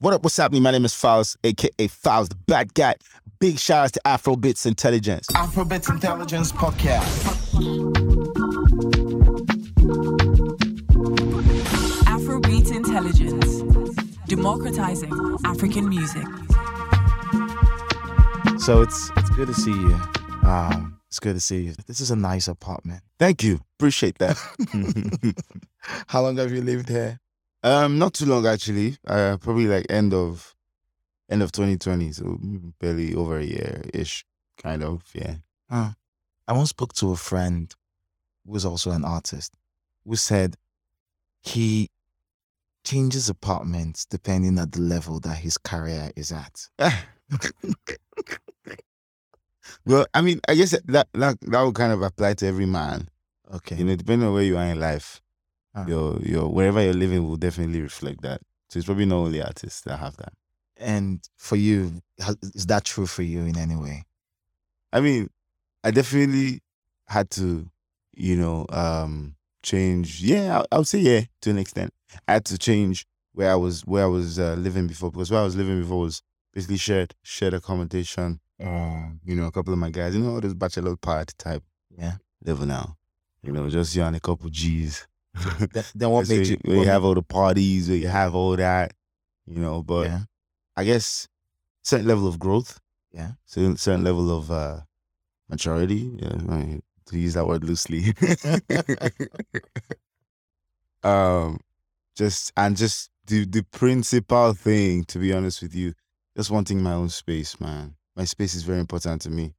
What up, what's happening? My name is Falz, aka Falz the Bahd Guy. Big shout outs to Afrobeats Intelligence. Afrobeats Intelligence Podcast. Afrobeat Intelligence, democratizing African music. So it's it's good to see you. Um, it's good to see you. This is a nice apartment. Thank you. Appreciate that. How long have you lived here? Um, not too long actually. Uh, probably like end of end of 2020, so barely over a year ish, kind of. Yeah. Huh. I once spoke to a friend who was also an artist who said he changes apartments depending on the level that his career is at. well, I mean, I guess that that that would kind of apply to every man. Okay. You know, depending on where you are in life, Ah. your your wherever you're living will definitely reflect that. So it's probably not only artists that have that. And for you, is that true for you in any way? I mean, I definitely had to, you know, um, change. Yeah, I, I would say yeah to an extent. I had to change where I was where I was uh, living before because where I was living before was basically shared shared accommodation. Um, you know, a couple of my guys, you know, this bachelor party type Yeah. level now. You know, just you and a couple G's. Then, what where made you? You have all the parties, where you have all that, you know. But yeah. I guess certain level of growth, Yeah. certain certain level of uh, maturity. Yeah, to use that word loosely. um, just and just the the principal thing, to be honest with you, just wanting my own space, man. My space is very important to me.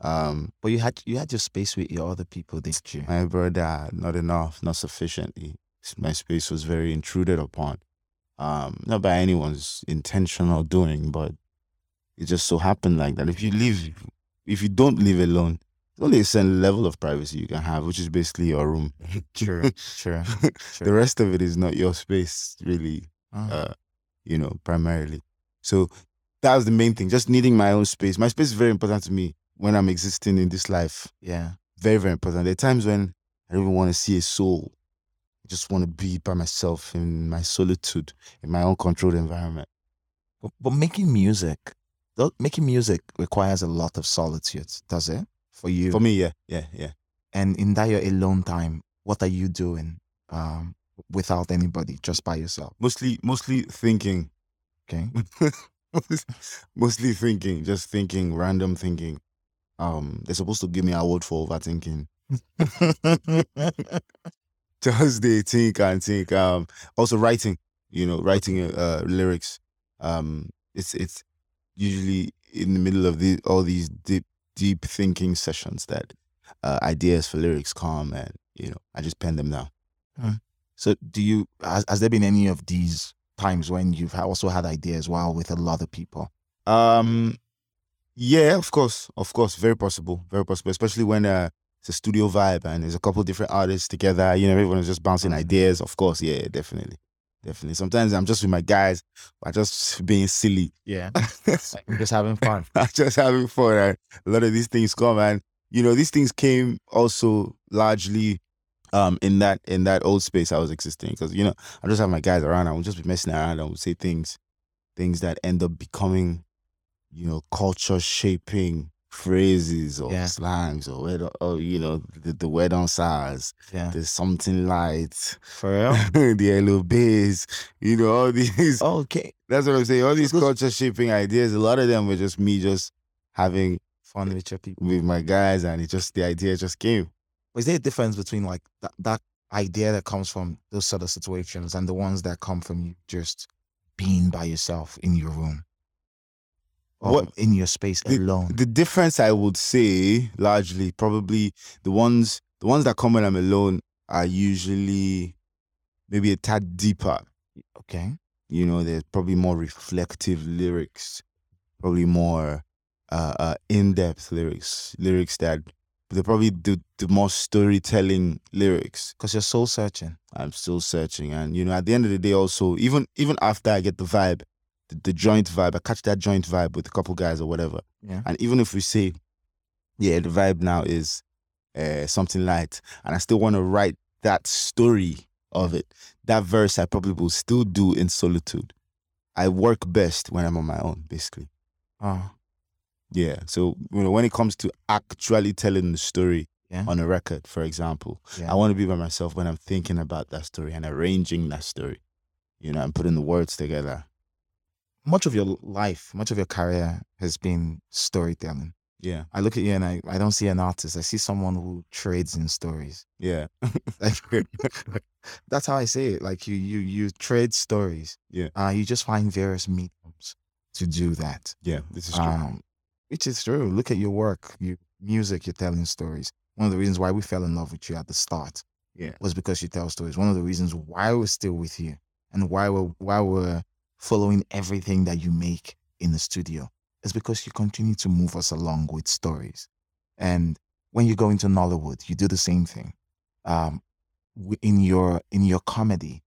Um, But you had you had your space with your other people, didn't you? my brother, not enough, not sufficiently. My space was very intruded upon. Um, not by anyone's intentional doing, but it just so happened like that. If you live, if you don't live alone, there's only a certain level of privacy you can have, which is basically your room. Sure, sure, the rest of it is not your space, really. Ah. Uh, you know, primarily. So that was the main thing. Just needing my own space. My space is very important to me when I'm existing in this life yeah. very, very important. There are times when I don't even want to see a soul. I just want to be by myself in my solitude, in my own controlled environment. But, but making music, making music requires a lot of solitude, does it? For you. For me, yeah, yeah, yeah. And in that your alone time, what are you doing um, without anybody, just by yourself? Mostly, mostly thinking. Okay. mostly thinking, just thinking, random thinking. Um, they're supposed to give me an award for overthinking. Just they think and think. Um, also writing, you know, writing uh, lyrics. Um, it's it's usually in the middle of the, all these deep deep thinking sessions that uh, ideas for lyrics come, and you know, I just pen them down. so, do you has, has there been any of these times when you've also had ideas while with a lot of people? Um, yeah, of course, of course, very possible, very possible, especially when uh, it's a studio vibe and there's a couple different artists together. You know, everyone is just bouncing ideas. Of course, yeah, definitely, definitely. Sometimes I'm just with my guys, but just being silly. Yeah. just having fun. I'm just having fun. And a lot of these things come, and you know, these things came also largely um in that in that old space I was existing because you know I just have my guys around. I would just be messing around. I would say things, things that end up becoming, you know, culture shaping phrases or Yeah. slangs or word or you know the, the word on SARS. Yeah. There's something light, For real? the yellow base, you know, all these oh, okay. that's what I'm saying. All these culture shaping ideas, a lot of them were just me just having Fun with your people. with my guys, and it just the idea just came. Is there a difference between like that, that idea that comes from those sort of situations and the ones that come from you just being by yourself in your room? Or What- in your space alone? The difference, I would say, largely probably the ones the ones that come when I'm alone are usually maybe a tad deeper. okay. You know, there's probably more reflective lyrics, probably more uh, uh, in-depth lyrics, lyrics that they're probably the, the more storytelling lyrics. Because you're soul searching. I'm still searching, and you know, at the end of the day, also even even after I get the vibe, the, the joint vibe, I catch that joint vibe with a couple guys or whatever, Yeah. and even if we say, yeah, the vibe now is uh, something light, and I still want to write that story of it, that verse I probably will still do in solitude. I work best when I'm on my own, basically. Oh, Yeah. So you know, when it comes to actually telling the story yeah. on a record, for example, Yeah. I want to be by myself when I'm thinking about that story and arranging that story. You know, and putting the words together. Much of your life, much of your career has been storytelling. Yeah. I look at you and I, I don't see an artist. I see someone who trades in stories. Yeah. Like that's how I say it. Like you you you trade stories. Yeah. Uh you just find various mediums to do that. yeah. This is true. Um which is true. Look at your work, your music, you're telling stories. One of the reasons why we fell in love with you at the start yeah. was because you tell stories. One of the reasons why we're still with you and why we're why we're following everything that you make in the studio is because you continue to move us along with stories. And when you go into Nollywood, you do the same thing. Um, in your in your comedy,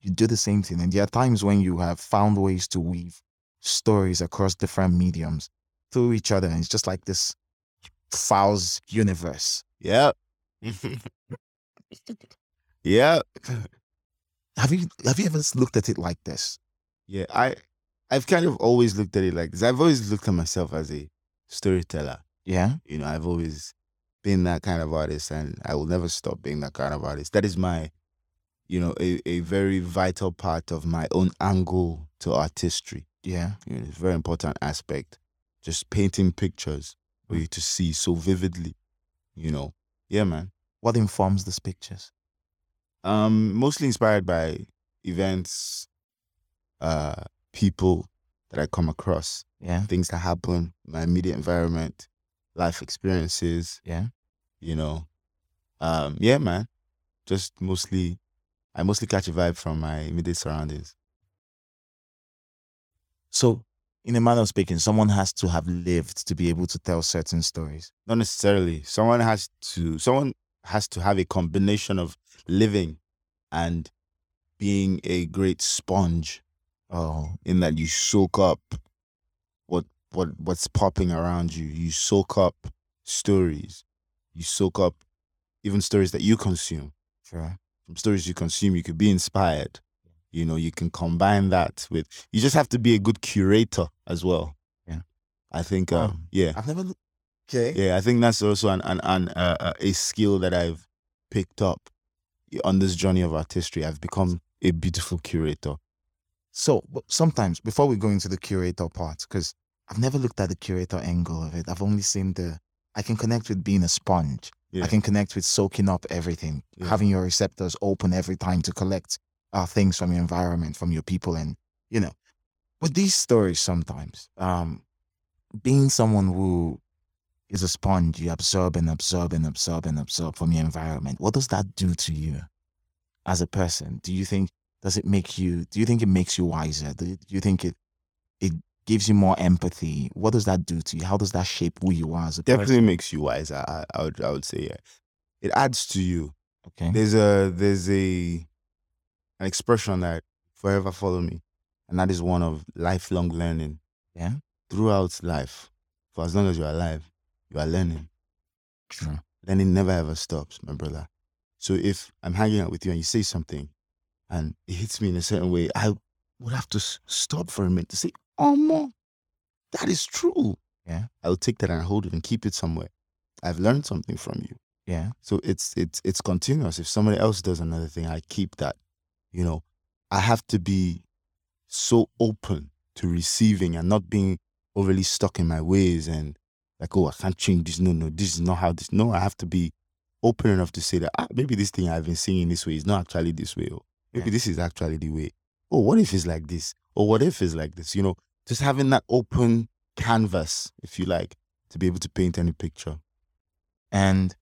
you do the same thing. And there are times when you have found ways to weave stories across different mediums through each other, and it's just like this Falz universe. Yeah. yeah. Have you have you ever looked at it like this? Yeah. I I've kind of always looked at it like this. I've always looked at myself as a storyteller. Yeah. You know, I've always been that kind of artist and I will never stop being that kind of artist. That is my, you know, a, a very vital part of my own angle to artistry. Yeah. You know, it's a very important aspect. Just painting pictures for you to see so vividly. You know. Yeah, man. What informs these pictures? Um, mostly inspired by events, uh, people that I come across, Yeah. things that happen, my immediate environment, life experiences, Yeah. you know. Um, yeah, man. Just mostly I mostly catch a vibe from my immediate surroundings. So, in a manner of speaking, someone has to have lived to be able to tell certain stories. Not necessarily. Someone has to someone has to have a combination of living and being a great sponge Oh, in that you soak up what what what's popping around you. You soak up stories. You soak up even stories that you consume. sure. From stories you consume, you could be inspired. You know, you can combine that with you just have to be a good curator as well. Yeah. I think Wow. um, yeah. I've never. Okay. Yeah, I think that's also an an, an uh, uh, a skill that I've picked up on this journey of artistry. I've become a beautiful curator. So, sometimes before we go into the curator part, because I've never looked at the curator angle of it, I've only seen the. I can connect with being a sponge. Yeah. I can connect with soaking up everything, Yeah. having your receptors open every time to collect uh, things from your environment, from your people, and you know. With these stories, sometimes, um, being someone who is a sponge, you absorb and absorb and absorb and absorb from your environment. What does that do to you as a person? Do you think does it make you? Do you think it makes you wiser? Do you, do you think it it gives you more empathy? What does that do to you? How does that shape who you are as a Definitely person? makes you wiser. I, I would I would say yeah. It adds to you. Okay. There's a there's a an expression that forever follow me, and that is one of lifelong learning. Yeah. Throughout life, for as long as you're alive, you are learning. True. Learning never ever stops, my brother. So if I'm hanging out with you and you say something, and it hits me in a certain way, I would have to stop for a minute to say, "Oh, mom, that is true." Yeah. I will take that and hold it and keep it somewhere. I've learned something from you. Yeah. So it's it's it's continuous. If somebody else does another thing, I keep that. You know, I have to be so open to receiving and not being overly stuck in my ways and like, oh, I can't change this. No, no, this is not how this. No, I have to be open enough to say that ah, maybe this thing I've been seeing this way is not actually this way. Or maybe Yeah. this is actually the way. Oh, what if it's like this? Or what if it's like this? You know, just having that open canvas, if you like, to be able to paint any picture. And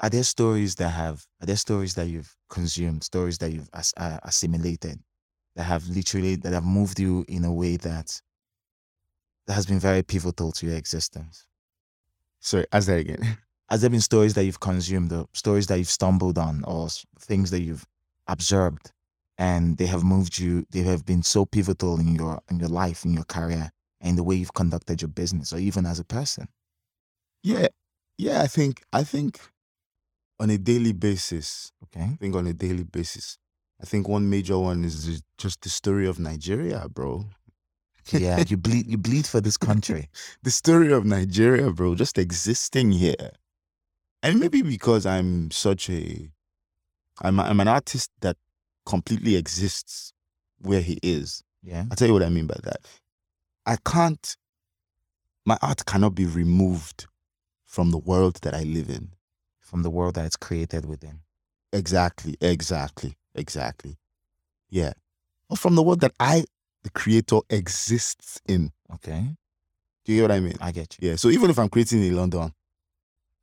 are there stories that have are there stories that you've consumed, stories that you've as, uh, assimilated, that have literally that have moved you in a way that that has been very pivotal to your existence? Sorry, ask that again. Has there been stories that you've consumed, or stories that you've stumbled on, or things that you've observed, and they have moved you? They have been so pivotal in your in your life, in your career, and the way you've conducted your business, or even as a person. Yeah, yeah. I think I think on a daily basis, Okay. I think on a daily basis, I think one major one is just the story of Nigeria, bro. Yeah, you bleed. You bleed for this country. the story of Nigeria, bro, just existing here. And maybe because I'm such a, I'm, I'm an artist that completely exists where he is. Yeah. I'll tell you what I mean by that. I can't, my art cannot be removed from the world that I live in. From the world that it's created within. Exactly, exactly, exactly. Yeah. Or from the world that I, the creator, exists in. Okay. Do you get what I mean? I get you. Yeah. So even if I'm creating in London,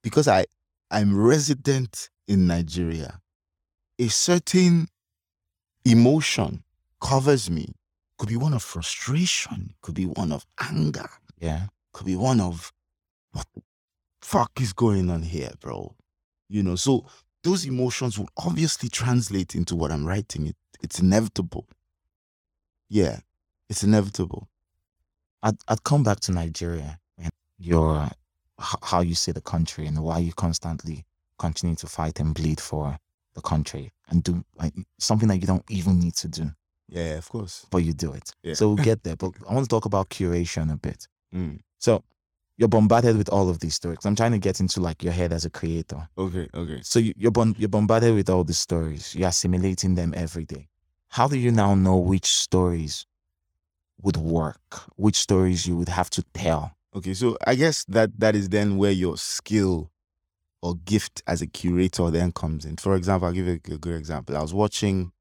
because I I'm resident in Nigeria, a certain emotion covers me. Could be one of frustration, could be one of anger, Yeah. could be one of what the fuck is going on here, bro? You know, so those emotions will obviously translate into what I'm writing. It, it's inevitable. Yeah, it's inevitable. I'd, I'd come back to Nigeria and your how you see the country and why you constantly continue to fight and bleed for the country and do like something that you don't even need to do, Yeah, of course. but you do it. Yeah. So we'll get there. But I want to talk about curation a bit. Mm. So you're bombarded with all of these stories. I'm trying to get into like your head as a creator. Okay, okay. So you, you're bon- you're bombarded with all these stories. You're assimilating them every day. How do you now know which stories would work? Which stories you would have to tell? Okay, so I guess that that is then where your skill or gift as a curator then comes in. For example, I'll give you a, a good example. I was watching,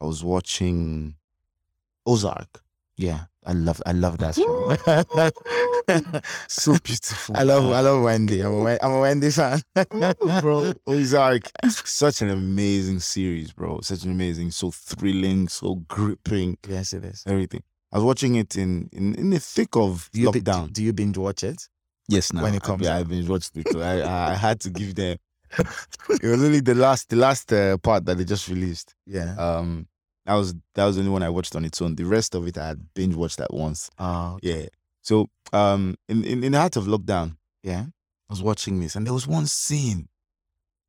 I was watching Ozark. Yeah, I love I love that show. So beautiful. I love I love Wendy. I'm a I'm a Wendy fan. bro. Ozark, such an amazing series, bro. Such an amazing, so thrilling, so gripping, yes, it is. everything. I was watching it in in, in the thick of Do you, bi- lockdown. do you binge watch it? Yes, now when it comes I, I've been watched it. I, I had to give them. it was only the last the last uh, part that they just released. Yeah. Um, that was that was the only one I watched on its own. The rest of it I had binge watched at once. Oh, Yeah. So um, in in, in the heart of lockdown, yeah. I was watching this, and there was one scene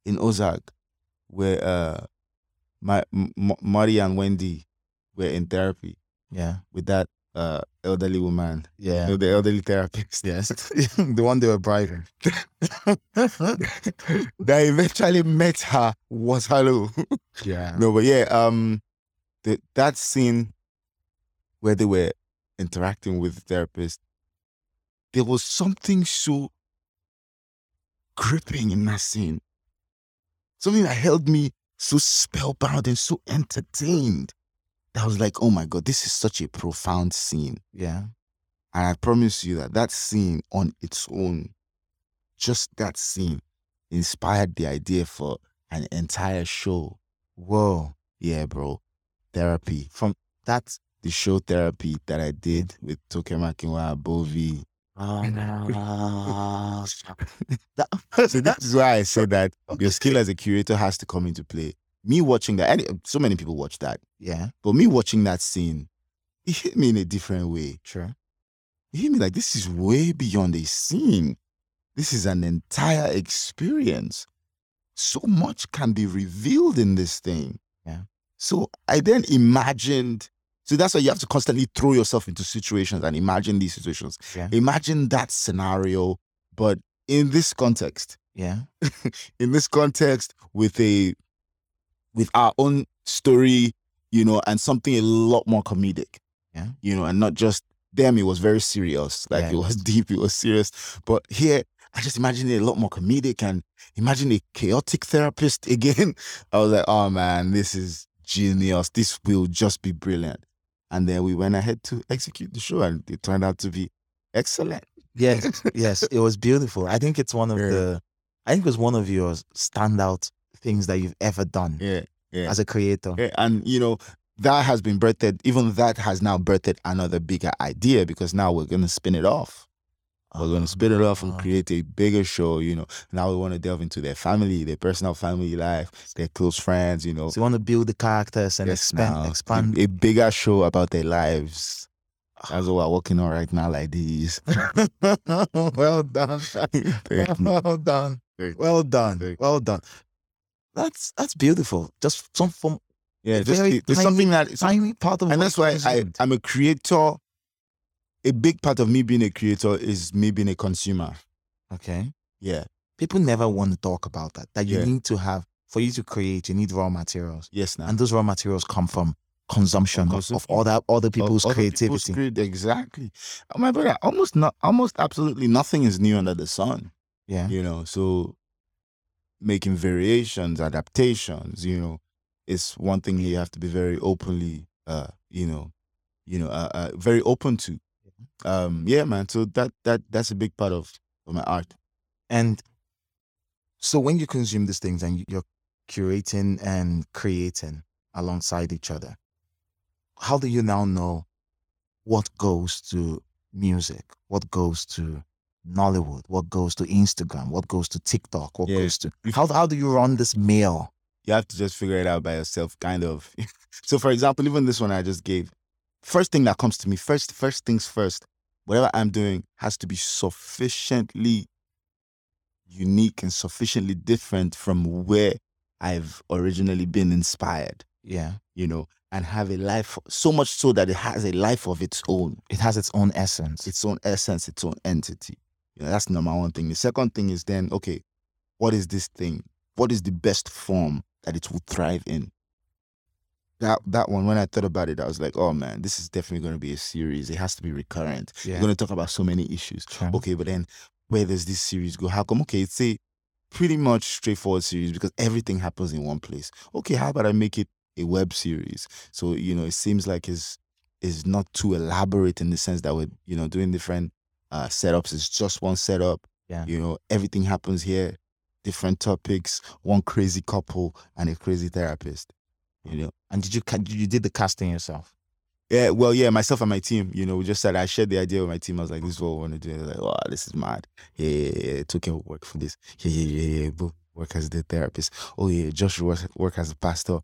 in Ozark where uh, my M- and Wendy were in therapy Yeah. with that uh elderly woman, Yeah. the elderly therapist. Yes. the one they were bribing. that eventually met her was hello. Yeah. no, but yeah, um, the, that scene where they were interacting with the therapist, there was something so gripping in that scene. Something that held me so spellbound and so entertained. That I was like, oh my God, this is such a profound scene. Yeah. And I promise you that that scene on its own, just that scene, inspired the idea for an entire show. Whoa. Yeah, bro. Therapy. From that, the show therapy that I did with Toke Makinwa Bovi. oh. So that is why I said that your skill as a curator has to come into play. Me watching that, and so many people watch that, yeah. but me watching that scene, it hit me in a different way. Sure. It hit me like this is way beyond a scene. This is an entire experience. So much can be revealed in this thing. Yeah. So I then imagined. So that's why you have to constantly throw yourself into situations and imagine these situations. Yeah. Imagine that scenario, but in this context, Yeah. in this context, with a with our own story, you know, and something a lot more comedic. Yeah. You know, and not just them, it was very serious. Like Yeah, it was. deep, it was serious. But here, I just imagine it a lot more comedic and imagine a chaotic therapist again. I was like, oh man, this is genius. This will just be brilliant. And then we went ahead to execute the show and it turned out to be excellent. Yes. yes. It was beautiful. I think it's one of Yeah. the, I think it was one of your standout things that you've ever done Yeah. Yeah. as a creator. Yeah, and you know that has been birthed. Even that has now birthed another bigger idea because now we're gonna spin it off. We're gonna spin it off and Ah. create a bigger show. You know, now we want to delve into their family, their personal family life, their close friends. You know, So you want to build the characters and Yes, expand, expand. a, a bigger show about their lives. That's what we're working on right now, like this. well done. well done. Well done. Well done. That's that's beautiful. Just some from yeah, just very it- it's tiny- something that it's tiny part of and that's why I, I'm a creator a big part of me being a creator is me being a consumer. Okay. Yeah. People never want to talk about that. That you Yeah. need to have for you to create, you need raw materials. Yes, now. And those raw materials come from consumption of, of consumption. other other people's Other creativity. creat- exactly. Oh, my brother, almost not, almost absolutely nothing is new under the sun. yeah. You know, so making variations, adaptations, you know, it's one thing you have to be very openly, uh, you know, you know, uh, uh, very open to. Um, yeah, man. So that that that's a big part of, of my art. And so when you consume these things and you're curating and creating alongside each other, how do you now know what goes to music, what goes to Nollywood, what goes to Instagram, what goes to TikTok, what Yeah. goes to how how do you run this mail? you have to just figure it out by yourself, kind of. so, for example, even this one I just gave, first thing that comes to me, first, first things first, whatever I'm doing has to be sufficiently unique and sufficiently different from where I've originally been inspired, Yeah. you know, and have a life so much so that it has a life of its own, It has its own essence. its own essence, its own entity. You know, that's number one thing. The second thing is then, okay, what is this thing? What is the best form that it will thrive in? That that one, when I thought about it, I was like, oh man, this is definitely going to be a series. It has to be recurrent. yeah. We're going to talk about so many issues. Sure. Okay, but then where does this series go? How come? Okay, it's a pretty much straightforward series because everything happens in one place. Okay, how about I make it a web series? So you know, it seems like it's is not too elaborate in the sense that we're you know doing different uh, setups. It's just one setup. Yeah. You know, everything happens here. Different topics, one crazy couple and a crazy therapist. You know. And did you you did the casting yourself? Yeah, well, yeah, myself and my team, you know, we just said I shared the idea with my team. I was like, this is what we want to do. They're like, oh, this is mad. Yeah, yeah, yeah. Toke Makinwa for this. Yeah, yeah, yeah, yeah. Both work as the therapist. Oh yeah, Josh work, work as a pastor.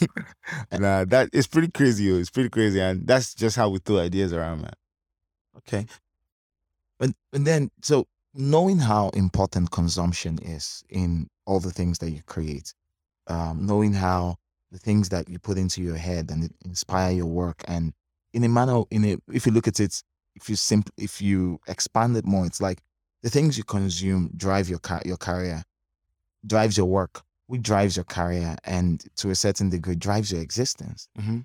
and uh, that it's pretty crazy. It's pretty crazy, and that's just how we throw ideas around, man. Okay. And and then so knowing how important consumption is in all the things that you create, um, knowing how the things that you put into your head and inspire your work and in a manner in a if you look at it, if you simp if you expand it more, it's like the things you consume drive your car your career, drives your work, which drives your career and to a certain degree drives your existence. Mm-hmm.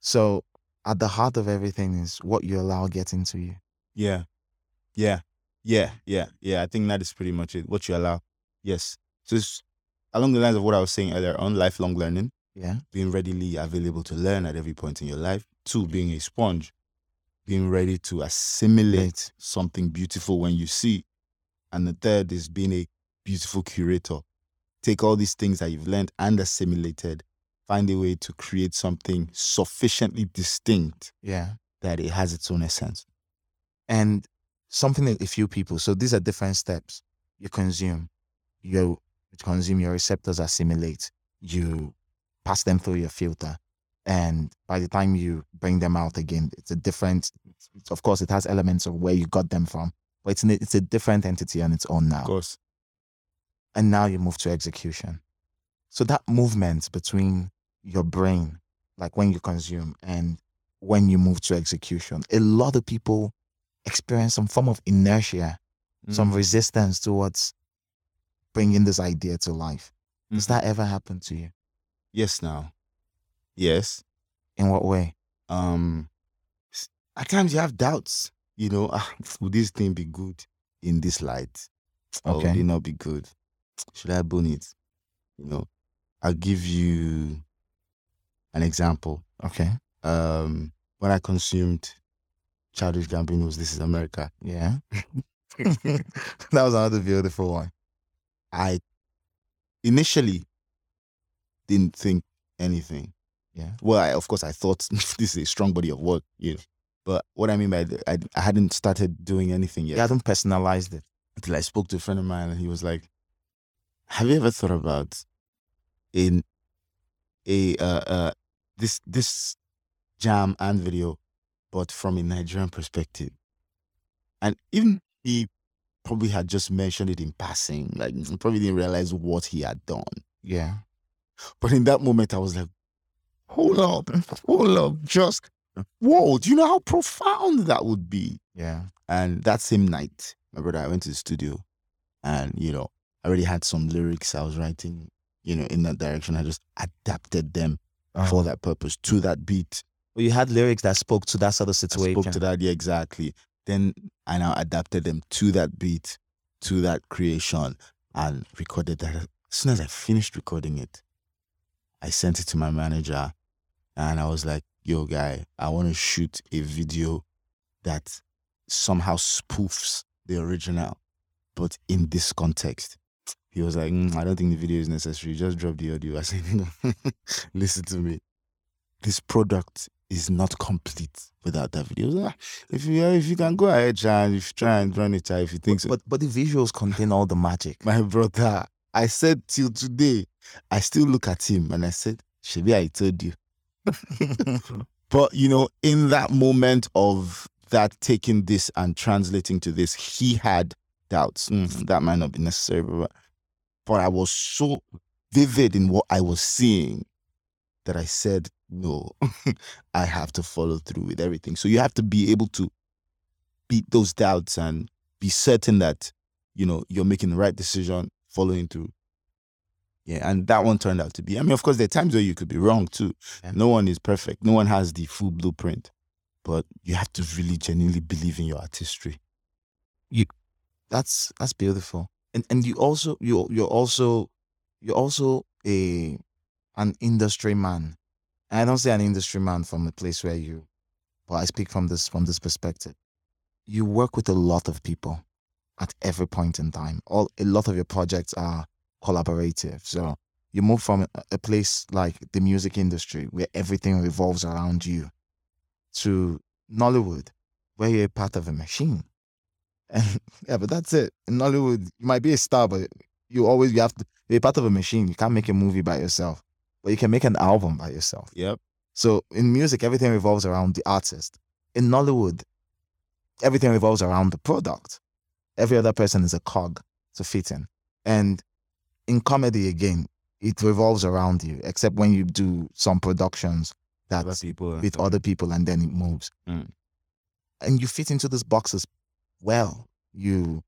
So at the heart of everything is what you allow get into you. Yeah, yeah, yeah, yeah, yeah. I think that is pretty much it. What you allow, yes. So it's along the lines of what I was saying earlier on lifelong learning. Yeah. being readily available to learn at every point in your life. Two, being a sponge, being ready to assimilate something beautiful when you see. And the third is being a beautiful curator. Take all these things that you've learned and assimilated, find a way to create something sufficiently distinct Yeah. that it has its own essence. and something that a few people so these are different steps you consume you consume your receptors assimilate you pass them through your filter and by the time you bring them out again it's a different it's- of course it has elements of where you got them from but it's, an, it's a different entity on its own now Of course. and now you move to execution. So that movement between your brain, like when you consume and when you move to execution, a lot of people experience some form of inertia, some Mm. resistance towards bringing this idea to life. Does Mhm. that ever happen to you? Yes now. Yes. In what way? um at times you have doubts you know ah, would this thing be good in this light or would Okay. it not be good should i burn it you know i'll give you an example Okay. um when i consumed childish gambino's this is america Yeah. that was another beautiful one. i initially didn't think anything Yeah. well I, of course i thought this is a strong body of work you know but what i mean by the, I, I hadn't started doing anything yet I hadn't personalized it. until I spoke to a friend of mine and he was like, Have you ever thought about in a uh uh this this jam and video, but from a Nigerian perspective? And even he probably had just mentioned it in passing, like probably didn't realize what he had done. Yeah. But in that moment I was like, Hold up, hold up, just whoa, do you know how profound that would be? Yeah. And that same night, my brother, I went to the studio and, you know, I already had some lyrics I was writing, you know, in that direction. I just adapted them for uh-huh. that purpose to that beat. Well, you had lyrics that spoke to that sort of situation. I spoke to that, yeah, exactly. Then I now adapted them to that beat, to that creation, and recorded that. As soon as I finished recording it, I sent it to my manager, and I was like, "Yo, guy, I want to shoot a video that somehow spoofs the original, but in this context." He was like, "Mm, "I don't think the video is necessary. Just drop the audio." I said, "Listen to me. This product is not complete without that video. He was like, "Ah, if you if you can go ahead, and if you try and run it, Chan, if you think so. But but the visuals contain all the magic. my brother, I said till today, I still look at him and I said, Shebi, I told you. but you know, in that moment of that taking this and translating to this, he had doubts. Mm, that might not be necessary, but, but I was so vivid in what I was seeing that I said, no, I have to follow through with everything. So you have to be able to beat those doubts and be certain that, you know, you're making the right decision, following through. Yeah, and that one turned out to be. I mean, of course, there are times where you could be wrong too. Yeah. No one is perfect. No one has the full blueprint. But you have to really genuinely believe in your artistry. You, That's that's beautiful. And and you also you you're also you're also a an industry man. And I don't say an industry man from a place where you but I speak from this from this perspective. You work with a lot of people at every point in time. All a lot of your projects are collaborative. So you move from a, place like the music industry where everything revolves around you to Nollywood, where you're part of a machine. And yeah, but that's it. In Nollywood, you might be a star, but you always you have to be part of a machine. You can't make a movie by yourself, but you can make an album by yourself. Yep. So in music, everything revolves around the artist. In Nollywood, everything revolves around the product. Every other person is a cog to fit in. And in comedy, again, it revolves around you, except when you do some productions that Other people. with other people and then it moves. Mm. And you fit into these boxes well. You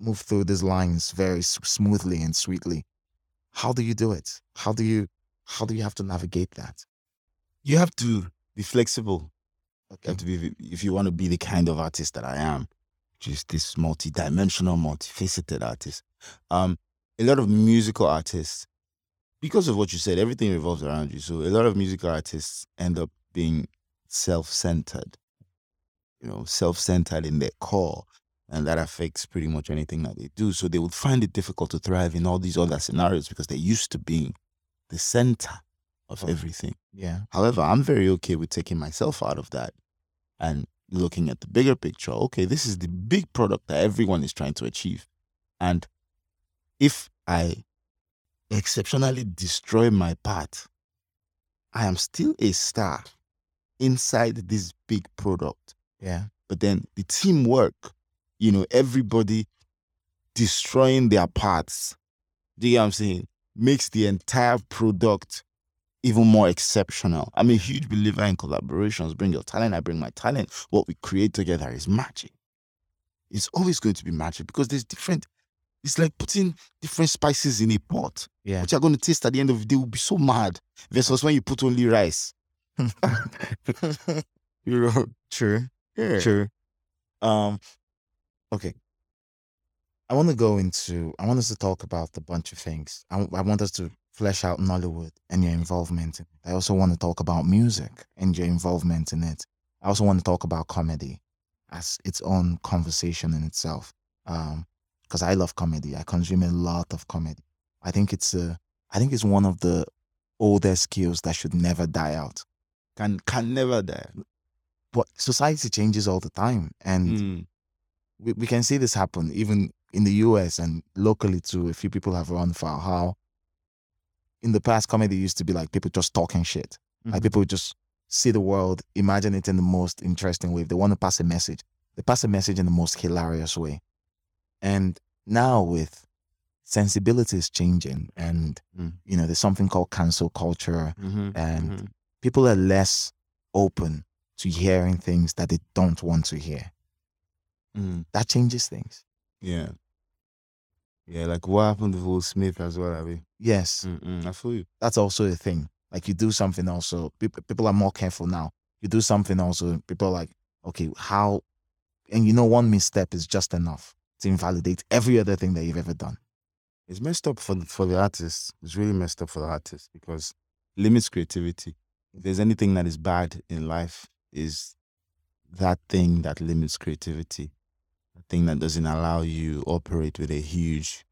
move through these lines very smoothly and sweetly. How do you do it? How do you how do you have to navigate that? you have to be flexible. You have to be if you want to be the kind of artist that I am, just this multi-dimensional, multifaceted artist. Um, a lot of musical artists, because of what you said, everything revolves around you. So a lot of musical artists end up being self-centered. You know, self-centered in their core. And that affects pretty much anything that they do. So they would find it difficult to thrive in all these other scenarios because they're used to being the center of everything. Yeah. However, I'm very okay with taking myself out of that and looking at the bigger picture. Okay, this is the big product that everyone is trying to achieve. And if I exceptionally destroy my part, I am still a star inside this big product. Yeah. But then the teamwork, you know, everybody destroying their parts, do you get what I'm saying? Makes the entire product even more exceptional. I'm a huge believer in collaborations. Bring your talent, I bring my talent. What we create together is magic. It's always going to be magic because there's different, it's like putting different spices in a pot. Yeah. What you're going to taste at the end of the day will be so mad versus when you put only rice. you know? True. Yeah. True. Um, okay. I want to go into. I want us to talk about a bunch of things. I, I want us to flesh out Nollywood and your involvement. In. I also want to talk about music and your involvement in it. I also want to talk about comedy as its own conversation in itself. Um, because I love comedy. I consume a lot of comedy. I think it's a. I think it's one of the older skills that should never die out. Can can never die. But society changes all the time, and Mm. we, we can see this happen even in the US and locally too. A few people have run for how in the past comedy used to be like people just talking shit. Like Mhm. people just see the world, imagine it in the most interesting way. If they want to pass a message, they pass a message in the most hilarious way. And now with sensibilities changing and Mm. you know, there's something called cancel culture Mhm. and Mhm. people are less open to hearing things that they don't want to hear. Mm, That changes things. Yeah. Yeah, like what happened with Will Smith as well, I mean. Yes, Mm-mm, I feel you. that's also a thing. Like you do something also, people, people are more careful now. You do something also, people are like, okay, how? And you know, one misstep is just enough to invalidate every other thing that you've ever done. It's messed up for the, for the artists. It's really messed up for the artist because limits creativity. If there's anything that is bad in life, is that thing that limits creativity, thing that doesn't allow you operate with a huge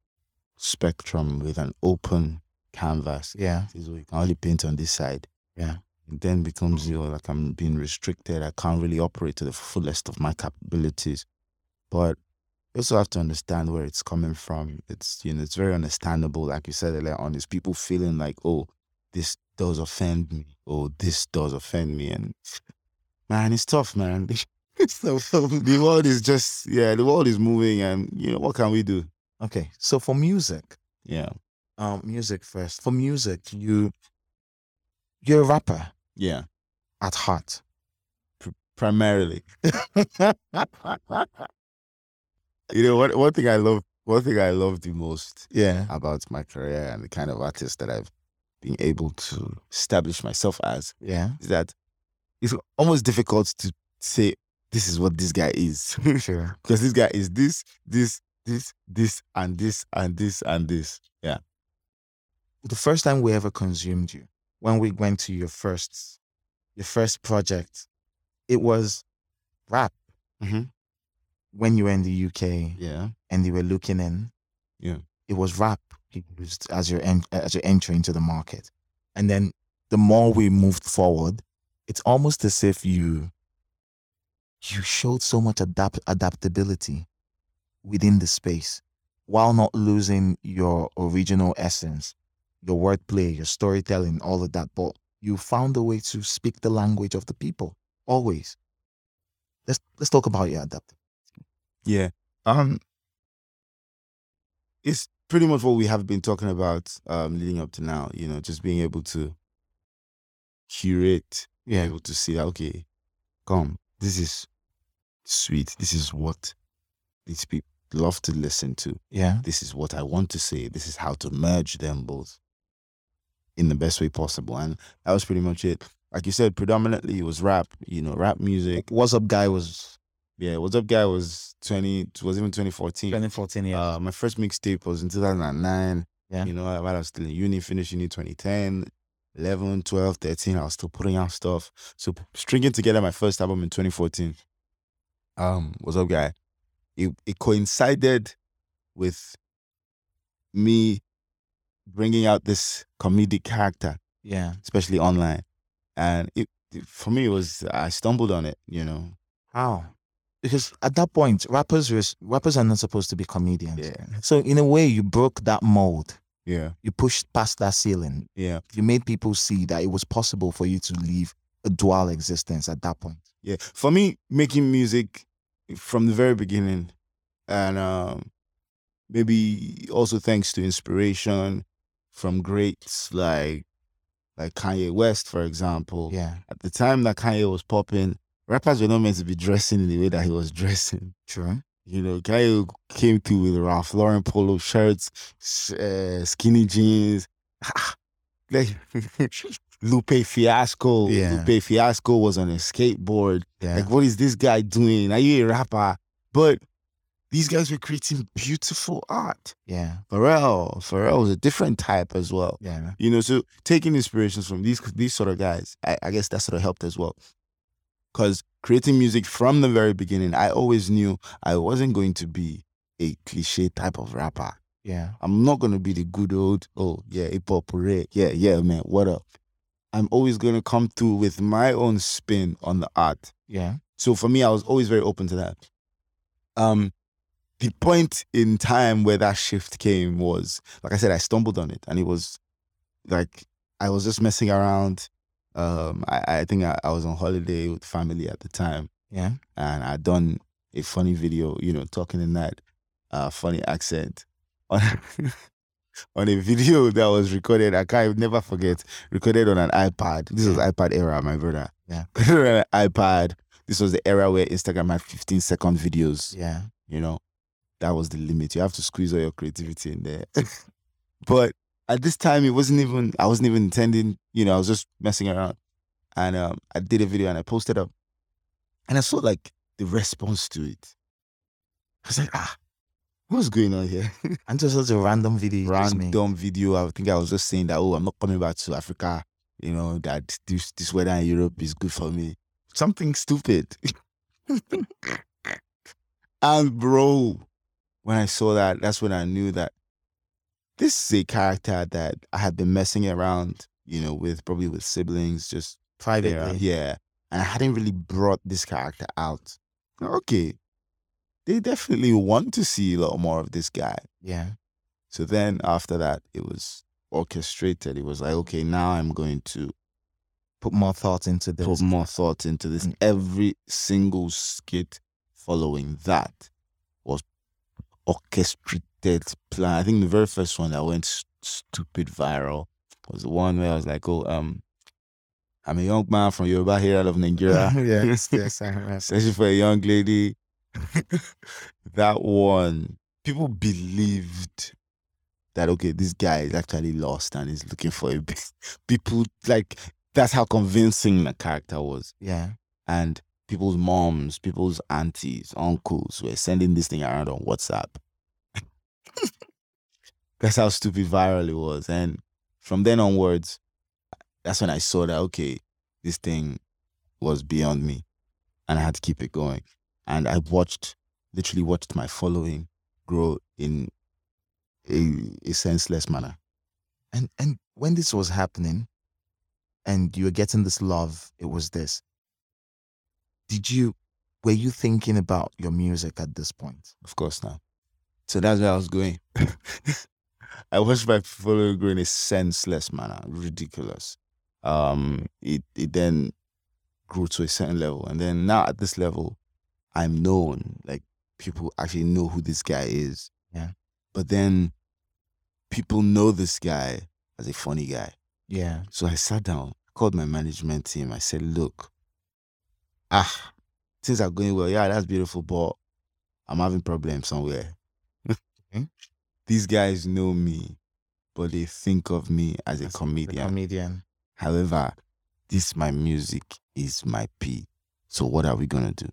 spectrum with an open canvas. Yeah, you can only paint on this side. Yeah. It then becomes you know, like I'm being restricted. I can't really operate to the fullest of my capabilities. But you also have to understand where it's coming from. It's you know, it's very understandable, like you said earlier on, is people feeling like, oh, this does offend me, or this does offend me. And man, it's tough, man. so, the world is just yeah, the world is moving and you know, what can we do? Okay, so for music, Yeah. um, music first. For music, you you're a rapper Yeah. at heart. primarily. you know what? One thing I love, one thing I love the most Yeah, about my career and the kind of artist that I've been able to establish myself as yeah, is that it's almost difficult to say this is what this guy is sure. because this guy is this, this, this, this, and this, and this, and this. Yeah. The first time we ever consumed you, when we went to your first, your first project, it was rap. Mhm. When you were in the UK Yeah. and you were looking in, Yeah. it was rap used as your en- as your entry into the market, and then the more we moved forward, it's almost as if you you showed so much adapt adaptability within the space while not losing your original essence, your wordplay, your storytelling, all of that. But you found a way to speak the language of the people always. Let's let's talk about your adapt. Yeah. Um it's pretty much what we have been talking about um leading up to now, you know, just being able to curate, being able to see that okay, come, this is sweet. This is what these people love to listen to. Yeah. This is what I want to say. This is how to merge them both in the best way possible. And that was pretty much it. Like you said, predominantly it was rap, you know, rap music. What's up, guy? Was Yeah, Wazup Guy was 20, was even 2014. 2014. Yeah. Uh, my first mixtape was in 2009. Yeah. You know, while I was still in uni, finishing in 2010, 11, 12, 13, I was still putting out stuff. So stringing together my first album in 2014, um, Wazup Guy, it, it coincided with me bringing out this comedic character, yeah. especially online. And it, it- for me, it was, I stumbled on it, you know. How? Because at that point, rappers were, rappers are not supposed to be comedians. Yeah. So in a way, you broke that mold. Yeah. You pushed past that ceiling. Yeah. You made people see that it was possible for you to live a dual existence at that point. Yeah, for me, making music from the very beginning, and um, maybe also thanks to inspiration from greats like like Kanye West, for example. Yeah. At the time that Kanye was popping, rappers were not meant to be dressing in the way that he was dressing. True. You know, Kanye came through with Ralph Lauren polo shirts, uh, skinny jeans. like Lupe Fiasco. Yeah. Lupe Fiasco was on a skateboard. Yeah. Like, what is this guy doing? Are you a rapper? But these guys were creating beautiful art. yeah. Pharrell, Pharrell was a different type as well. Yeah. You know, so taking inspirations from these these sort of guys, I, I guess that sort of helped as well. Because creating music from the very beginning, I always knew I wasn't going to be a cliche type of rapper. Yeah. I'm not gonna be the good old, oh yeah, hip hop, hooray. yeah, yeah, man, what up? I'm always gonna come through with my own spin on the art. Yeah. So for me, I was always very open to that. Um, the point in time where that shift came was, like I said, I stumbled on it, and it was like I was just messing around. Um, I, I think I, I was on holiday with family at the time, Yeah. and I'd done a funny video, you know, talking in that uh, funny accent. On on a video that was recorded. I can't never forget. Recorded on an iPad. This was iPad era, my brother. Yeah. On an iPad. This was the era where Instagram had 15 second videos. Yeah. You know, that was the limit. You have to squeeze all your creativity in there. but at this time, it wasn't even. I wasn't even intending. You know, I was just messing around, and um, I did a video and I posted up, and I saw like the response to it. I was like, ah, what's going on here? And just such a random video. Random video. I think I was just saying that, oh, I'm not coming back to Africa. You know that this this weather in Europe is good for me. Something stupid. and bro, when I saw that, that's when I knew that this is a character that I had been messing around, you know, with probably with siblings, just privately. yeah, yeah. And I hadn't really brought this character out. Okay. They definitely want to see a lot more of this guy. Yeah. So then after that, it was orchestrated. It was like, okay, now I'm going to Put more thought into this. put more thought into this. Mm. Every single skit following that was orchestrated plan. I think the very first one that went s- stupid viral was the one where I was like, oh, um, I'm a young man from Yoruba here out of Nigeria. yes, yes, I remember. Especially for a young lady. that one, people believed that okay, this guy is actually lost and is looking for a bit. People like that's how convincing the character was. Yeah. And people's moms, people's aunties, uncles were sending this thing around on WhatsApp. That's how stupid viral it was. And from then onwards, that's when I saw that okay, this thing was beyond me. And I had to keep it going. And I watched, literally watched my following grow in a, a senseless manner. And and when this was happening and you were getting this love, it was this. Did you were you thinking about your music at this point? Of course not. So that's where I was going. I watched my following grow in a senseless manner, ridiculous. Um, it it then grew to a certain level, and then now at this level, I'm known. Like people actually know who this guy is. Yeah. But then people know this guy as a funny guy. Yeah. So I sat down, called my management team. I said, look, ah, things are going well. Yeah, that's beautiful, but I'm having problems somewhere. These guys know me, but they think of me as a As comedian. comedian. However, this my music is my P. So what are we gonna do?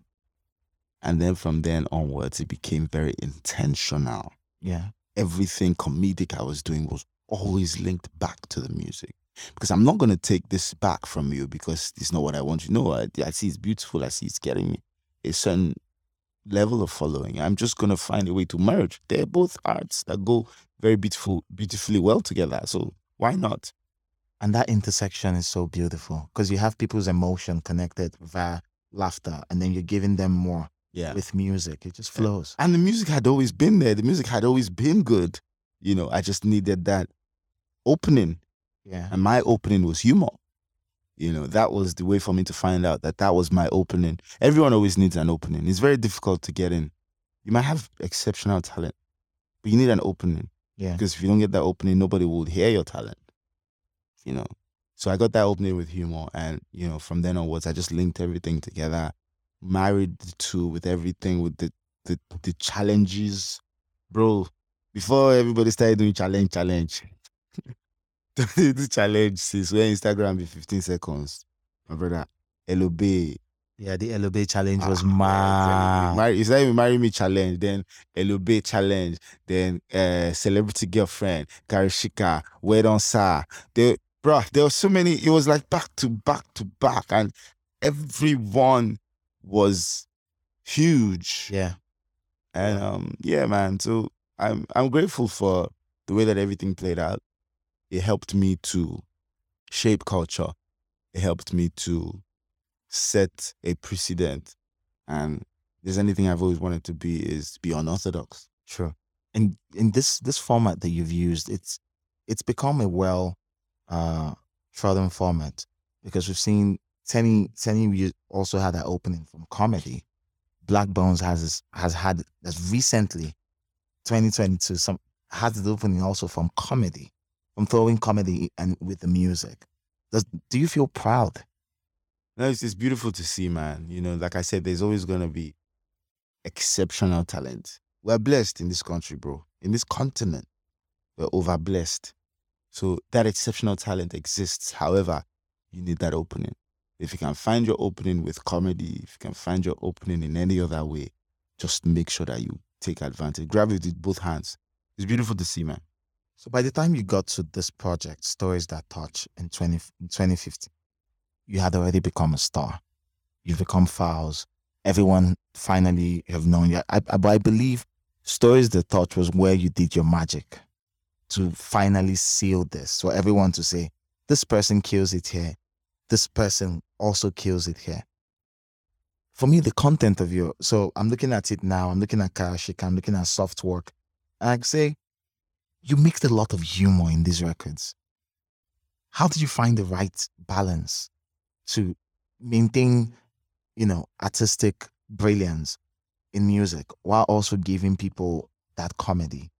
And then from then onwards, it became very intentional Yeah. everything comedic I was doing was always linked back to the music. Because I'm not going to take this back from you because it's not what I want you. No, I, I see it's beautiful. I see it's getting me a certain level of following. I'm just going to find a way to merge. They're both arts that go very beautiful, beautifully well together. So why not? And that intersection is so beautiful because you have people's emotion connected via laughter and then you're giving them more Yeah. with music. It just flows. And the music had always been there. The music had always been good. You know, I just needed that opening. Yeah. and my opening was humor. You know, that was the way for me to find out that that was my opening. Everyone always needs an opening. It's very difficult to get in. You might have exceptional talent, but you need an opening Yeah. because if you don't get that opening, nobody will hear your talent. You know, so I got that opening with humor, and you know, from then onwards, I just linked everything together, married the two with everything, with the the, the challenges, bro. Before everybody started doing challenge, challenge, the challenge since when Instagram be 15 seconds. My brother, LOB. Yeah. The Elobey challenge was ah, mad. Marry, it's not even marry me challenge, then LOB challenge, then uh, celebrity girlfriend, Karishika, Wait on Sa. There, bro, there were so many. It was like back to back to back, and everyone was huge. Yeah. And um, yeah, man. So I'm I'm grateful for the way that everything played out. It helped me to shape culture. It helped me to set a precedent. And there's anything I've always wanted to be is be unorthodox. Sure. And in this this format that you've used, it's it's become a well uh trodden format because we've seen Teni Teni also had that opening from comedy. Blaqbonez has has had as recently 2022 some had the opening also from comedy, from throwing comedy and with the music. Does, do you feel proud? No, it's, it's beautiful to see, man. You know, like I said, there's always gonna be exceptional talent. We're blessed in this country, bro. In this continent, we're over blessed. So that exceptional talent exists. However, you need that opening. If you can find your opening with comedy, if you can find your opening in any other way, just make sure that you take advantage. Grab it with both hands. It's beautiful to see, man. So by the time you got to this project, Stories That Touch in 20, in 2015, you had already become a star. You've become Falz. Everyone finally have known you. I, I, I believe Stories That Touch was where you did your magic to finally seal this. For everyone to say, this person kills it here. This person also kills it here. For me, the content of your, so I'm looking at it now, I'm looking at Karishika, I'm looking at soft work. I say, you mixed a lot of humor in these records. How did you find the right balance to maintain, you know, artistic brilliance in music while also giving people that comedy?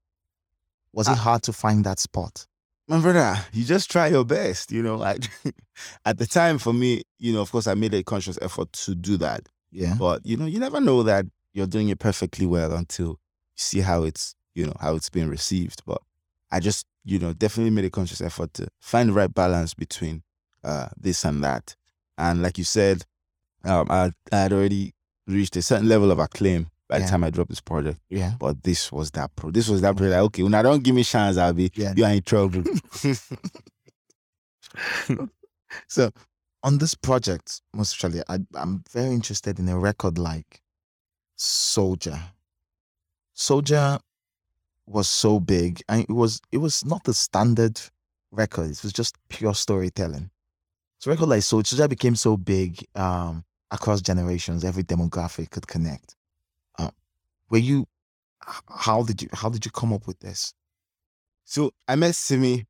Was it Ah. hard to find that spot? My brother, you just try your best, you know. Like at the time for me, you know, of course I made a conscious effort to do that. Yeah. But you know, you never know that you're doing it perfectly well until you see how it's, you know, how it's being received. But I just, you know, definitely made a conscious effort to find the right balance between uh this and that. And like you said, um, I, I had already reached a certain level of acclaim by Yeah. the time I dropped this project. Yeah. But this was that pro. This was that project. Like, okay, when I don't give me chance, I'll be Yeah. you are in trouble. So on this project, most especially, I, I'm very interested in a record like Soldier. Soldier was so big, and it was it was not the standard record. It was just pure storytelling. So record like Soldier, Soldier became so big um, across generations. Every demographic could connect. Uh, were you? How did you? How did you come up with this? So I met Simi.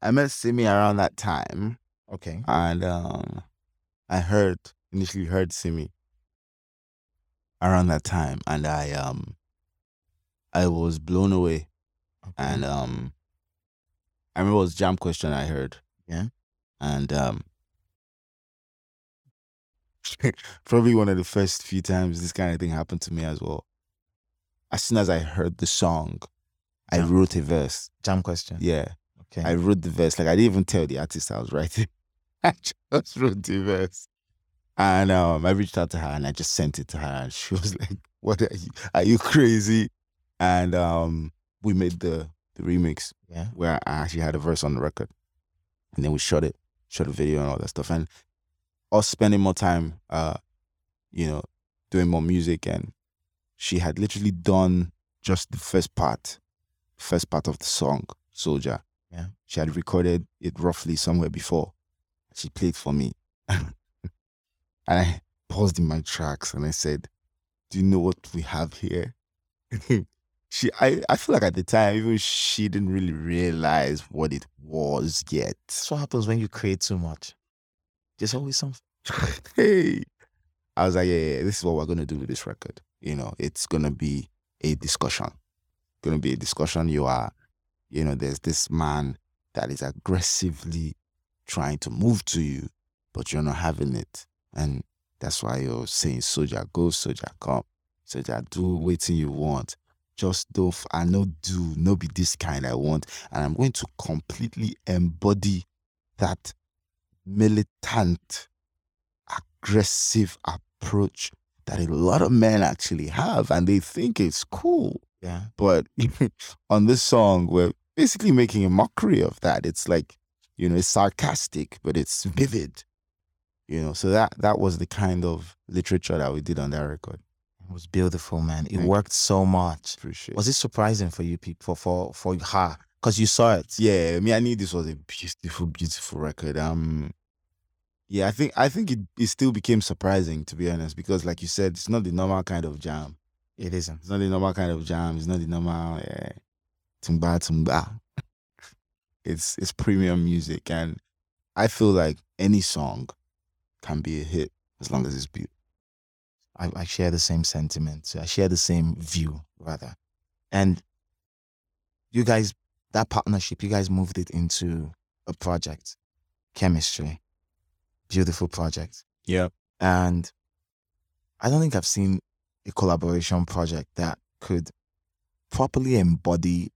I met Simi around that time, Okay. and um, I heard initially heard Simi around that time, and I um, I was blown away, okay. and um, I remember it was Jamb Question I heard, Yeah. and um, probably one of the first few times this kind of thing happened to me as well. As soon as I heard the song, I wrote a verse. Jamb question. Yeah. Okay. I wrote the verse. Like I didn't even tell the artist I was writing. I just wrote the verse. And um, I reached out to her and I just sent it to her. And she was like, What are you? Are you crazy? And um, we made the, the remix yeah. where I actually had a verse on the record. And then we shot it, shot a video and all that stuff. And us spending more time uh, you know, doing more music and she had literally done just the first part, first part of the song, Soldier. Yeah. She had recorded it roughly somewhere before. She played for me. and I paused in my tracks and I said, Do you know what we have here? she I, I feel like at the time, even she didn't really realize what it was yet. That's what happens when you create too much. There's always something. hey. I was like, yeah, yeah, this is what we're gonna do with this record. You know, it's gonna be a discussion. Gonna be a discussion. You are, you know, there's this man that is aggressively trying to move to you, but you're not having it. And that's why you're saying, Soldier, go, soldier, come. Soldier, do waiting you want. Just do I know do, no be this kind I want. And I'm going to completely embody that militant aggressive approach that a lot of men actually have and they think it's cool. Yeah. But on this song, we're basically making a mockery of that. It's like, you know, it's sarcastic, but it's vivid. You know, so that that was the kind of literature that we did on that record. It was beautiful, man. It Thank you. worked so much. Appreciate Was it surprising for you people for for her? Because you saw it. Yeah, I mean, I knew this was a beautiful, beautiful record. Um, yeah, I think I think it, it still became surprising to be honest because, like you said, it's not the normal kind of jam. It isn't. It's not the normal kind of jam. It's not the normal uh, tumba tumba. It's it's premium music, and I feel like any song can be a hit as long as it's beautiful. I, I share the same sentiment. I share the same view, rather. And you guys that partnership, you guys moved it into a project, chemistry, beautiful project, Yeah. and I don't think I've seen a collaboration project that could properly embody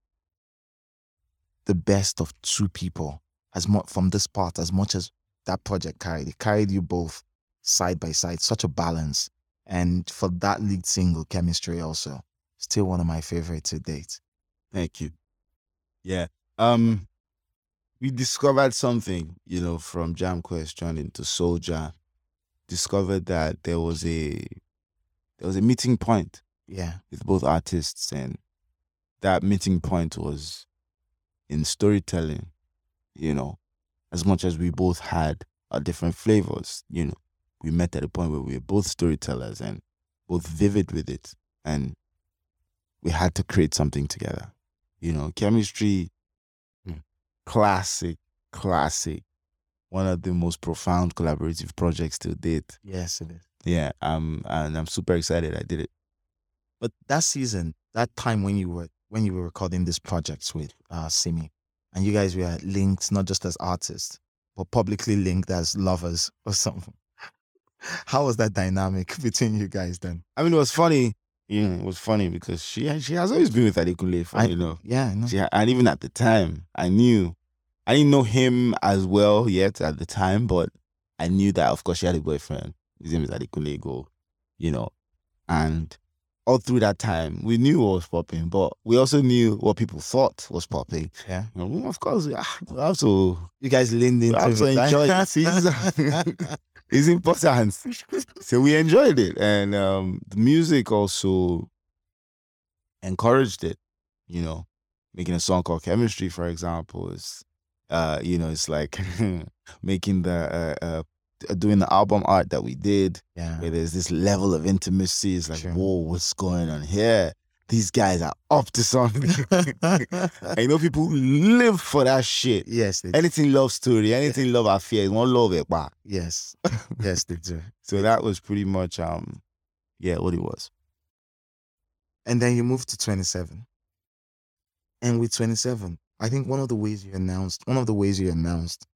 the best of two people as much from this part as much as that project carried. It carried you both side by side, such a balance. And for that lead single, Chemistry also, still one of my favorite to date. Thank you. Yeah. Um we discovered something, you know, from Jamb Question into Soldier. Discovered that there was a there was a meeting point Yeah. with both artists and that meeting point was in storytelling, you know. As much as we both had our different flavors, you know, we met at a point where we were both storytellers and both vivid with it. And we had to create something together. You know, chemistry, Mm. classic, classic. One of the most profound collaborative projects to date. Yes, it is. Yeah, um, and I'm super excited I did it. But that season, that time when you were when you were recording these projects with uh Simi, and you guys were linked not just as artists, but publicly linked as lovers or something. How was that dynamic between you guys then? I mean, it was funny. Yeah, it was funny because she she has always been with Adekunle. Funny I- enough, Yeah, I know. she, and even at the time, I knew I didn't know him as well yet at the time, but I knew that of course she had a boyfriend. His name is Adekunle Gold, you know, and all through that time we knew what was popping, but we also knew what people thought was popping. Yeah. You know, of course, we ah, have to You guys leaned into have to enjoy. it's important. So we enjoyed it. And um, the music also encouraged it, you know, making a song called Chemistry, for example, is, uh, you know, it's like making the, uh, uh, doing the album art that we did, yeah. where there's this level of intimacy. It's like, Sure. whoa, what's going on here? These guys are up to something. I know, people live for that shit. yes, they, Anything love story, anything love affair, one love it. Bah. yes, yes, they do. So that was pretty much um yeah, what it was. And then you moved to 27. And with 27, I think one of the ways you announced, one of the ways you announced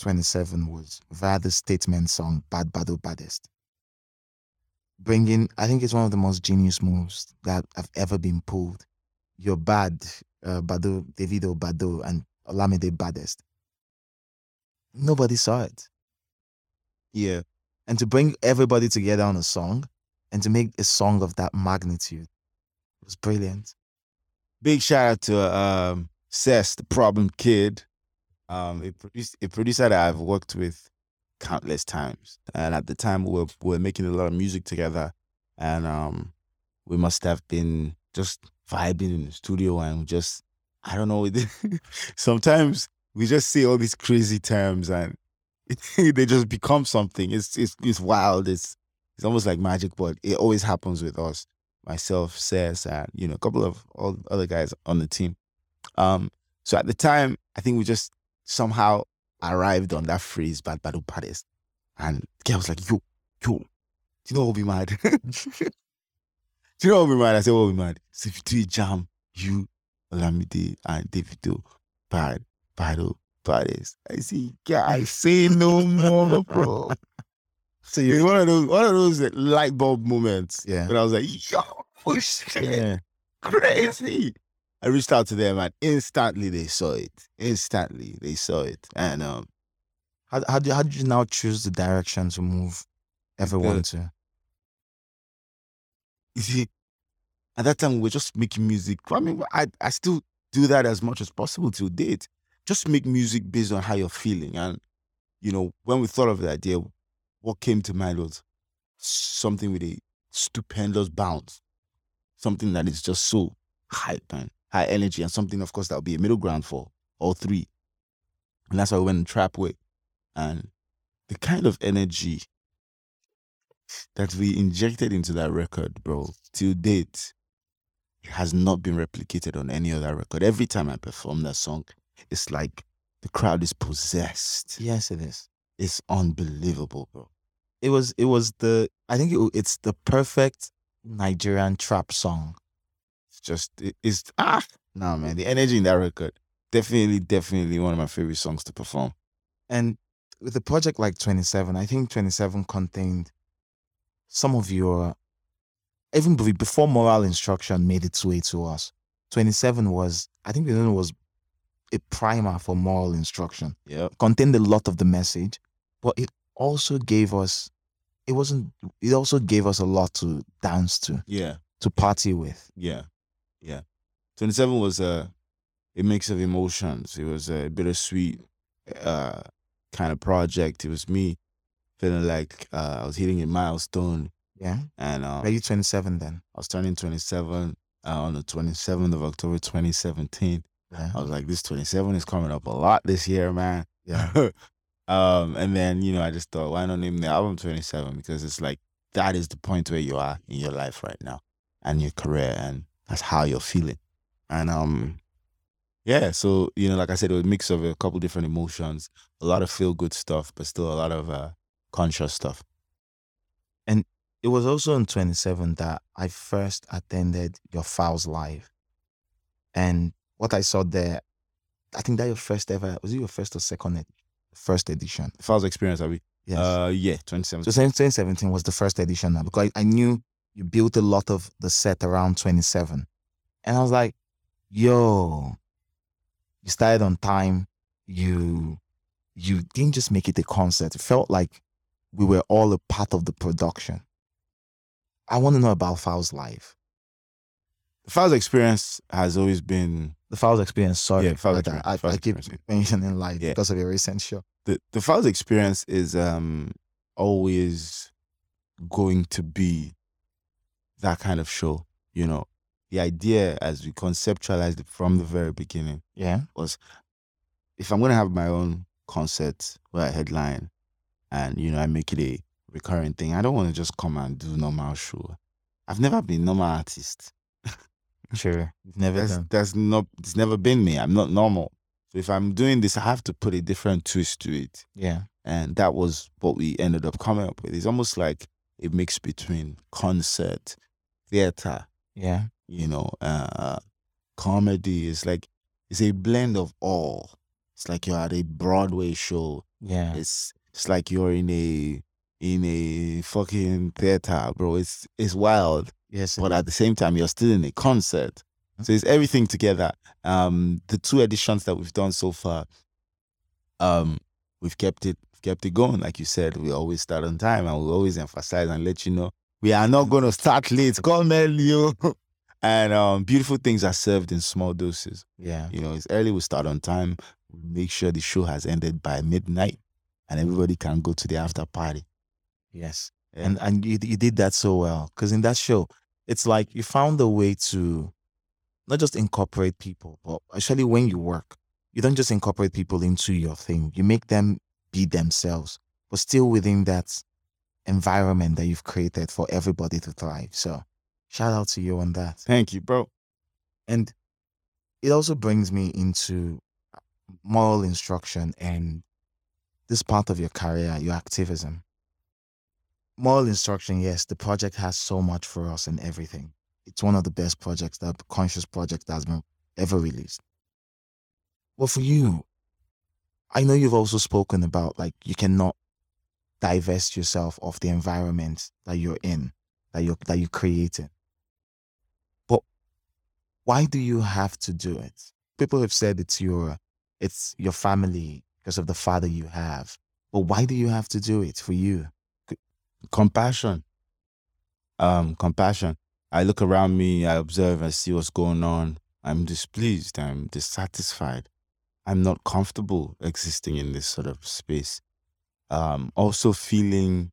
27 was via the statement song Bahd Baddo Baddest. Bringing, I think it's one of the most genius moves that have ever been pulled. You're bad, uh, Baddo, Davido Baddo, and Olamide Baddest. Nobody saw it. Yeah. And to bring everybody together on a song and to make a song of that magnitude was brilliant. Big shout out to um Sess, the problem kid. Um a, produce, a producer that I've worked with countless times. And at the time we were, we were making a lot of music together. And um we must have been just vibing in the studio and just I don't know. sometimes we just say all these crazy terms and they just become something. It's it's it's wild. It's it's almost like magic, but it always happens with us. Myself, Sess, and you know, a couple of all other guys on the team. Um, so at the time, I think we just somehow arrived on that phrase, bad bad baddest. And the guy was like, yo, yo, do you know what will be mad? do you know what will be mad? I said, what will be mad? So if you do a jam, you, Olamide, and Davido, bad, battle, baddest. I see, yeah, I say no more, bro. So It's one of those one of those light bulb moments. Yeah. But I was like, yo, oh shit, yeah. crazy. I reached out to them and instantly they saw it. Instantly they saw it. And um How, how, do, how did you now choose the direction to move everyone Good. to? you see, at that time we were just making music. I mean, I I still do that as much as possible till date. Just make music based on how you're feeling. And you know, when we thought of the idea, what came to mind was something with a stupendous bounce. Something that is just so hype and high energy, and something, of course, that would be a middle ground for all three. And that's why we went in trap way. And the kind of energy that we injected into that record, bro, till date, has not been replicated on any other record. Every time I perform that song, it's like the crowd is possessed. Yes, it is. It's unbelievable, bro. It was. It was the. I think it, it's the perfect Nigerian trap song. Just it- it's ah Nah, man, the energy in that record, definitely, definitely one of my favorite songs to perform. And with a project like 27, I think 27 contained some of your, even be- before moral instruction made its way to us, 27 was, I think 27 was a primer for moral instruction. Yep. contained a lot of the message, but it also gave us, it wasn't, it also gave us a lot to dance to, Yeah. to party with. Yeah, yeah. Twenty seven was a a mix of emotions. It was a bittersweet uh, kind of project. It was me feeling like uh, I was hitting a milestone, Yeah. and uh, Are you 27 then? I was turning twenty seven uh, on the twenty seventh of October, twenty seventeen. Yeah. I was like, this twenty seven is coming up a lot this year, man. Yeah. um, and then you know, I just thought, why not name the album twenty seven? Because it's like that is the point where you are in your life right now and your career, and that's how you're feeling. And um, yeah, so you know, like I said, it was a mix of a couple different emotions, a lot of feel good stuff, but still a lot of uh, conscious stuff. And it was also in 27 that I first attended your Falz Live. And what I saw there, I think that your first ever, was it your first or second ed- first edition? If Experience, I'd be Yes. uh, yeah, twenty seven. so 2017 was the first edition now because I, I knew you built a lot of the set around 27. And I was like, yo, you started on time. You you didn't just make it a concert. It felt like we were all a part of the production. I want to know about Falz life. the Falz experience has always been The Falz experience, sorry. Yeah, that. experience, I, Falz I keep experience. mentioning life Yeah. because of your recent show. the the Falz experience is um always going to be that kind of show. You know, the idea as we conceptualized it from the very beginning Yeah. was if I'm gonna have my own concert where I headline and you know I make it a recurring thing, I don't want to just come and do normal show. I've never been normal artist. Sure. Never That's that's not it's never been me. I'm not normal. So if I'm doing this, I have to put a different twist to it. Yeah. And that was what we ended up coming up with. It's almost like a mix between concert, theater, Yeah. you know, uh, comedy. is like it's a blend of all. It's like you're at a Broadway show. Yeah. It's it's like you're in a in a fucking theater, bro. It's it's wild Yes. but is. at the same time you're still in a concert so it's everything together um the two editions that we've done so far um we've kept it kept it going like you said we always start on time and we always emphasize and let you know we are not going to start late come early oh. and um beautiful things are served in small doses yeah. you know it's early we start on time we make sure the show has ended by midnight and everybody can go to the after party Yes. Yeah. And and you you did that so well because in that show, it's like you found a way to not just incorporate people, but actually when you work, you don't just incorporate people into your thing. You make them be themselves, but still within that environment that you've created for everybody to thrive. So shout out to you on that. thank you bro And it also brings me into moral instruction and this part of your career, your activism. Moral instruction, yes, the project has so much for us and everything. It's one of the best projects, that conscious project that has been ever released. Well, for you, I know you've also spoken about like you cannot divest yourself of the environment that you're in, that you're that you created. But why do you have to do it? People have said it's your it's your family because of the father you have. But why do you have to do it for you? compassion um compassion i look around me i observe i see what's going on i'm displeased i'm dissatisfied i'm not comfortable existing in this sort of space um also feeling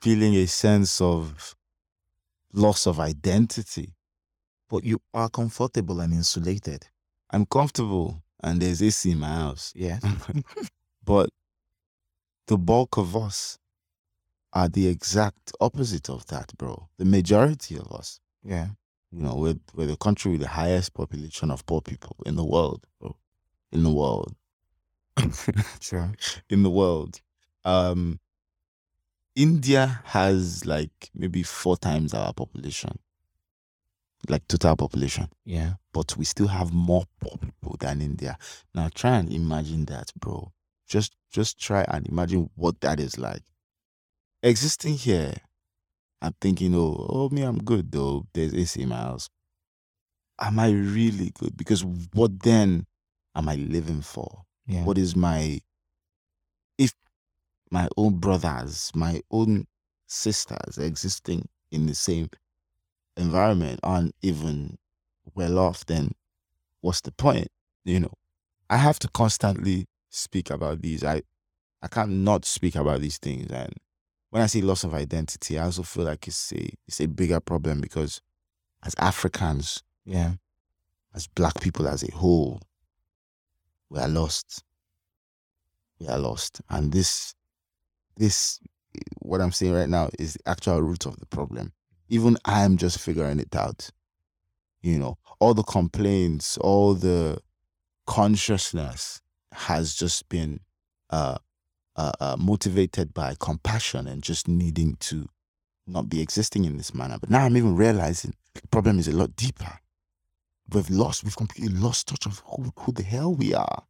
feeling a sense of loss of identity But you are comfortable and insulated. i'm comfortable and there's ac in my house Yeah. but the bulk of us are the exact opposite of that, bro. The majority of us, Yeah. you know, we're, we're the country with the highest population of poor people in the world, bro. In the world. Sure. in the world. Um, India has like maybe four times our population. like total population, Yeah. but we still have more people than India. Now try and imagine that, bro. Just just try and imagine what that is like. Existing here, I'm thinking, oh, oh me, I'm good though. There's AC in my house. Am I really good? Because what then am I living for? Yeah. What is my if my own brothers, my own sisters existing in the same environment aren't even well off, then what's the point? You know, I have to constantly speak about these. I I can't not speak about these things. And when I say loss of identity, I also feel like it's a it's a bigger problem because as Africans, yeah. as black people as a whole, we are lost. We are lost. And this this what I'm saying right now is the actual root of the problem. Even I'm just figuring it out. You know, all the complaints, all the consciousness has just been uh, uh, uh, motivated by compassion and just needing to not be existing in this manner. But now I'm even realizing the problem is a lot deeper. We've lost, we've completely lost touch of who, who the hell we are.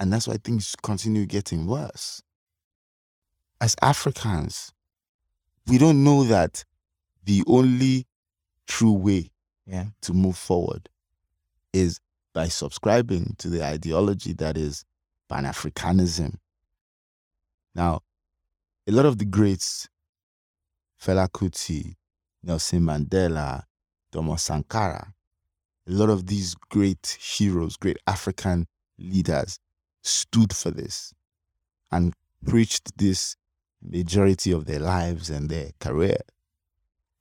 And that's why things continue getting worse. As Africans, we don't know that the only true way Yeah. to move forward is by subscribing to the ideology that is Pan Africanism. Now, a lot of the greats, Fela Kuti, Nelson Mandela, Thomas Sankara, a lot of these great heroes, great African leaders stood for this and preached this majority of their lives and their career.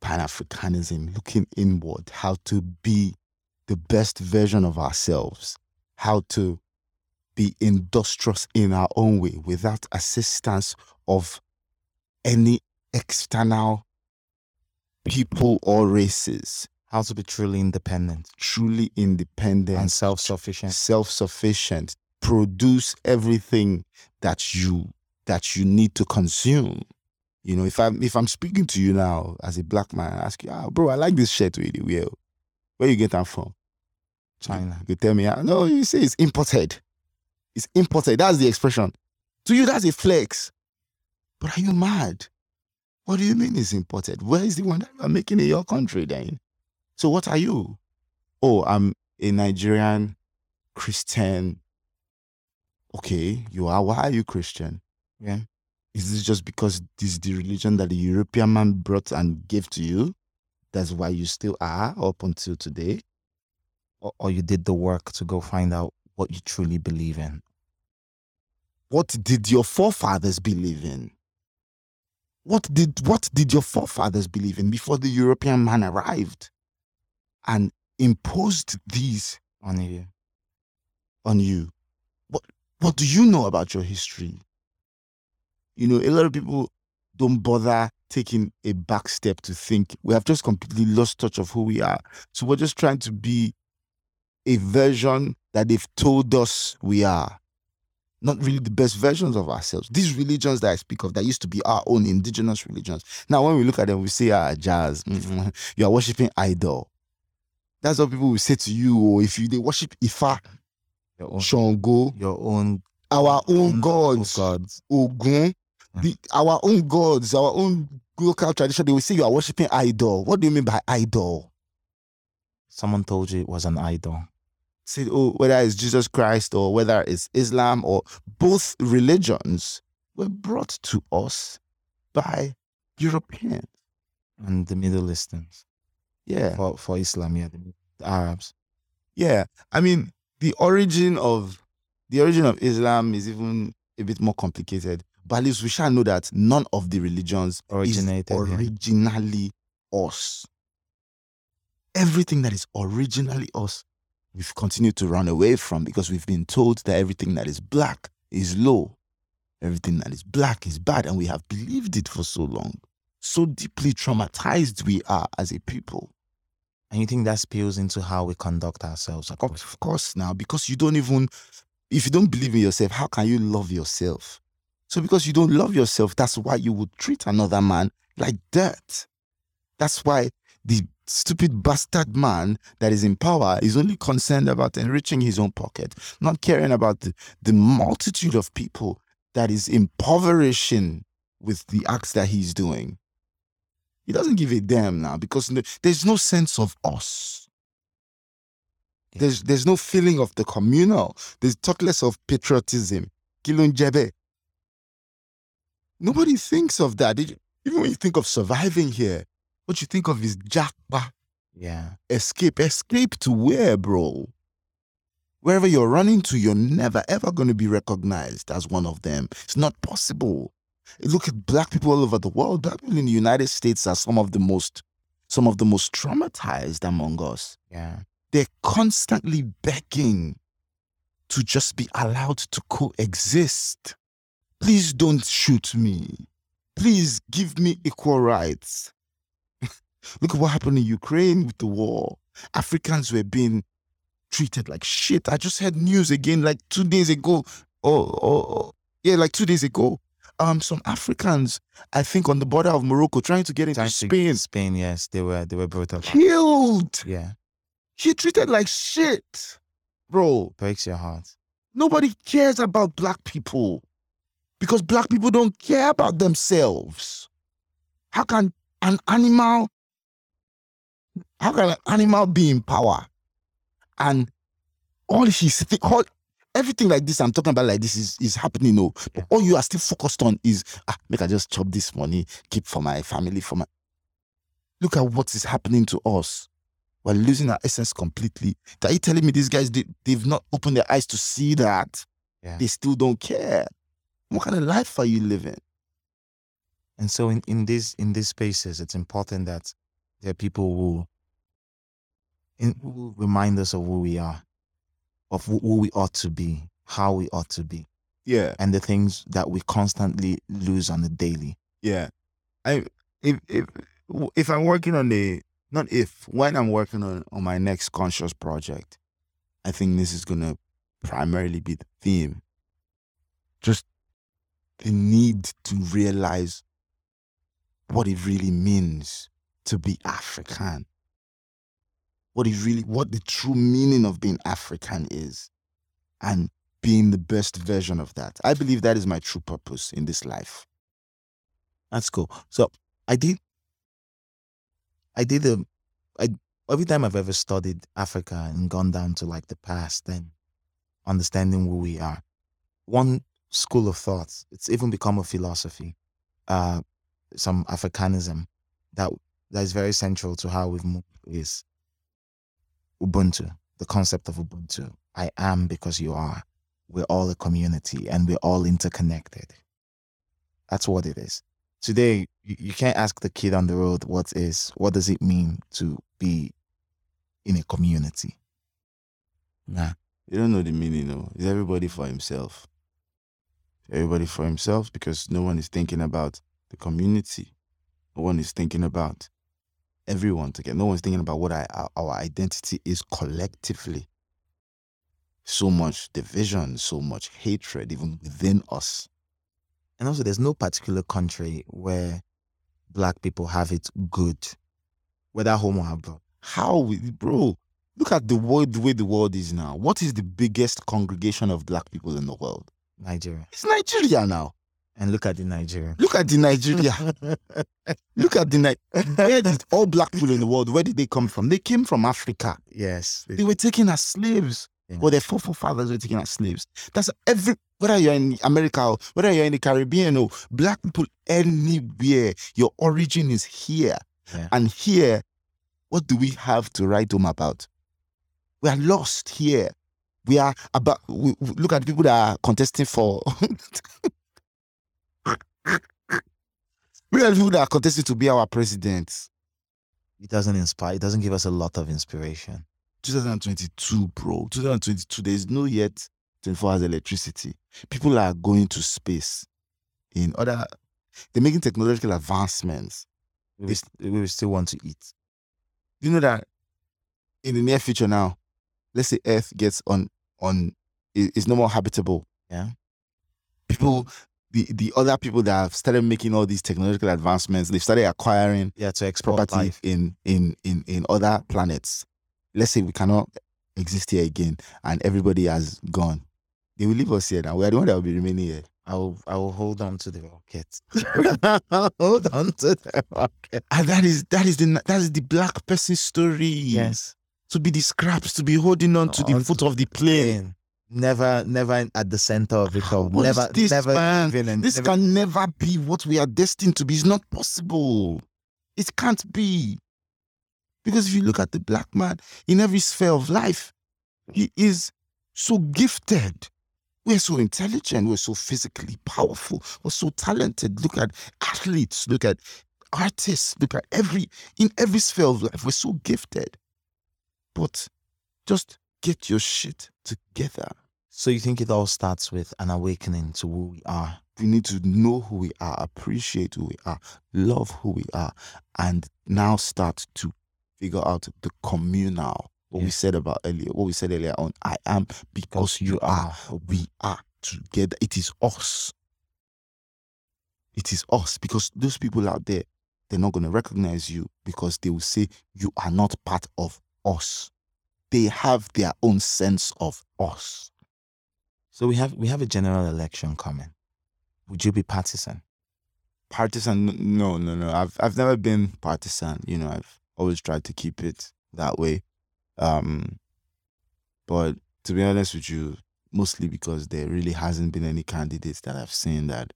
Pan Africanism, looking inward, how to be the best version of ourselves, how to be industrious in our own way without assistance of any external people or races. How to be truly independent Truly independent, and self sufficient. self-sufficient, produce everything that you that you need to consume. You know, if I'm if I'm speaking to you now as a black man, I ask you, ah, bro, I like this shirt really well. Where you get that from? China. You tell me, ah, no, you say it's imported. It's imported. That's the expression. To you, that's a flex. But are you mad? What do you mean it's imported? Where is the one that you are making in your country then? So what are you? Oh, I'm a Nigerian Christian. Okay, you are. Why are you Christian? Yeah. Is this just because this is the religion that the European man brought and gave to you? That's why you still are up until today? Or, or you did the work to go find out what you truly believe in. What did your forefathers believe in? What did what did your forefathers believe in before the European man arrived and imposed these On you. on you? What what do you know about your history? You know, a lot of people don't bother taking a back step to think we have just completely lost touch of who we are. So we're just trying to be a version that they've told us we are. Not really the best versions of ourselves. These religions that I speak of that used to be our own indigenous religions. Now, when we look at them, we say, ah, jazz, mhm, you are worshiping idol. That's what people will say to you. Or if you they worship Ifa, Your own, Shango, your own our own own gods, gods. Ogun, the, our own gods, our own local tradition, they will say you are worshiping idol. What do you mean by idol? Someone told you it was an idol. Say, oh, whether it's Jesus Christ or whether it's Islam or both religions were brought to us by Europeans. And the Middle Easterns. Yeah. For, for Islam, yeah. The, Arabs. Yeah. I mean, the origin of the origin of Islam is even a bit more complicated. But at least we shall know that none of the religions Originated, is yeah. originally us. Everything that is originally us, we've continued to run away from because we've been told that everything that is black is low. Everything that is black is bad, and we have believed it for so long. So deeply traumatized we are as a people. And you think that spills into how we conduct ourselves? at work? Of course, now, because you don't even, if you don't believe in yourself, how can you love yourself? So, because you don't love yourself, that's why you would treat another man like dirt. That's why the stupid bastard man that is in power is only concerned about enriching his own pocket, not caring about the, the multitude of people that is impoverishing with the acts that he's doing. He doesn't give a damn now because no- there's no sense of us. There's there's no feeling of the communal. There's talk less of patriotism. Kilunjebe. Nobody thinks of that. You- Even when you think of surviving here, what you think of is jackpot Yeah. escape. Escape to where, bro? Wherever you're running to, you're never ever going to be recognized as one of them. It's not possible. Look at black people all over the world. Black people in the United States are some of the most, some of the most traumatized among us. Yeah. They're constantly begging to just be allowed to coexist. Please don't shoot me. Please give me equal rights. Look at what happened in Ukraine with the war. Africans were being treated like shit. I just had news again like two days ago. Oh, oh, oh. yeah, like two days ago. Um, some Africans, I think, on the border of Morocco, trying to get into Spain, Spain, yes, they were they were brutal. killed. Yeah. She treated like shit, bro. Breaks your heart. Nobody cares about black people because black people don't care about themselves. How can an animal, how can an animal be in power? And all he's thi- all everything like this I'm talking about like this is is happening. No, but Yeah. all you are still focused on is ah, make I just chop this money, keep for my family, for my. Look at what is happening to us. We're losing our essence completely. Are you telling me these guys they, they've not opened their eyes to see that? Yeah. They still don't care. What kind of life are you living? And so in, in these in these spaces, it's important that there are people who, in, who remind us of who we are, of who, we ought to be, how we ought to be, Yeah, and the things that we constantly lose on the daily. yeah. I if if if I'm working on the not if when I'm working on on my next conscious project, I think this is gonna primarily be the theme. Just the need to realize what it really means to be African. What it really what the true meaning of being African is. And being the best version of that. I believe that is my true purpose in this life. That's cool. So I did. I did a. I every time I've ever studied Africa and gone down to like the past and understanding who we are, one school of thought. It's even become a philosophy. Uh, some Africanism that that is very central to how we've moved is Ubuntu. The concept of Ubuntu. I am because you are. We're all a community and we're all interconnected. That's what it is today you, can't ask the kid on the road what is what does it mean to be in a community nah You don't know the meaning, no. It's everybody for himself. Everybody for himself because no one is thinking about the community. No one is thinking about everyone together. No one's thinking about what I, our, identity is collectively. So much division, so much hatred, even within us. and also there's no particular country where black people have it good whether home or abroad How, we, bro? Look at the world, the way the world is now. What is the biggest congregation of black people in the world? nigeria It's Nigeria now. And look at the nigeria Look at the Nigeria. Look at the Ni- where did all black people in the world? Where did they come from? They came from Africa. yes They were taken as slaves. Yeah. Well, their forefathers were taken as slaves. That's every whether you're in America or whether you're in the Caribbean or black people anywhere. Your origin is here, Yeah. and here, what do we have to write home about? We are lost here. We are about. We, we- look at the people that are contesting for. at the people that are contesting to be our president. it doesn't inspire it doesn't give us a lot of inspiration 2022, bro. 2022, there's no yet 24 hours electricity. People are going to space in other, they're making technological advancements. we st- we still want to eat You know that in the near future now, let's say Earth gets on, on, is no more habitable. Yeah. People, the the other people that have started making all these technological advancements, they've started acquiring Yeah, to export property life. in in in in other planets. Let's say we cannot exist here again, and everybody has gone. They will leave us here now. We are the one that will be remaining here. I will I will hold on to the rocket. hold on to the rocket. And that is that is the that is the black person story. Yes. To be the scraps, to be holding on to the foot to of the plane. Pain. Never, never at the center of it all. What never, this, never, man? villain, This never- can never be what we are destined to be. It's not possible. It can't be. Because if you look at the black man in every sphere of life, he is so gifted. We're so intelligent. We're so physically powerful. We're so talented. Look at athletes. Look at artists. Look at every, in every sphere of life, we're so gifted. But just get your shit together. So you think it all starts with an awakening to who we are? we need to know who we are, appreciate who we are, love who we are, and now start to figure out the communal. What we said about earlier, what we said earlier on, I am because you are. We are together. It is us. It is us because those people out there, they're not going to recognize you because they will say you are not part of us. They have their own sense of us. So we have we have a general election coming. Would you be partisan? partisan no no no i've i've never been partisan you know i've always tried to keep it that way um but to be honest with you mostly because there really hasn't been any candidates that i've seen that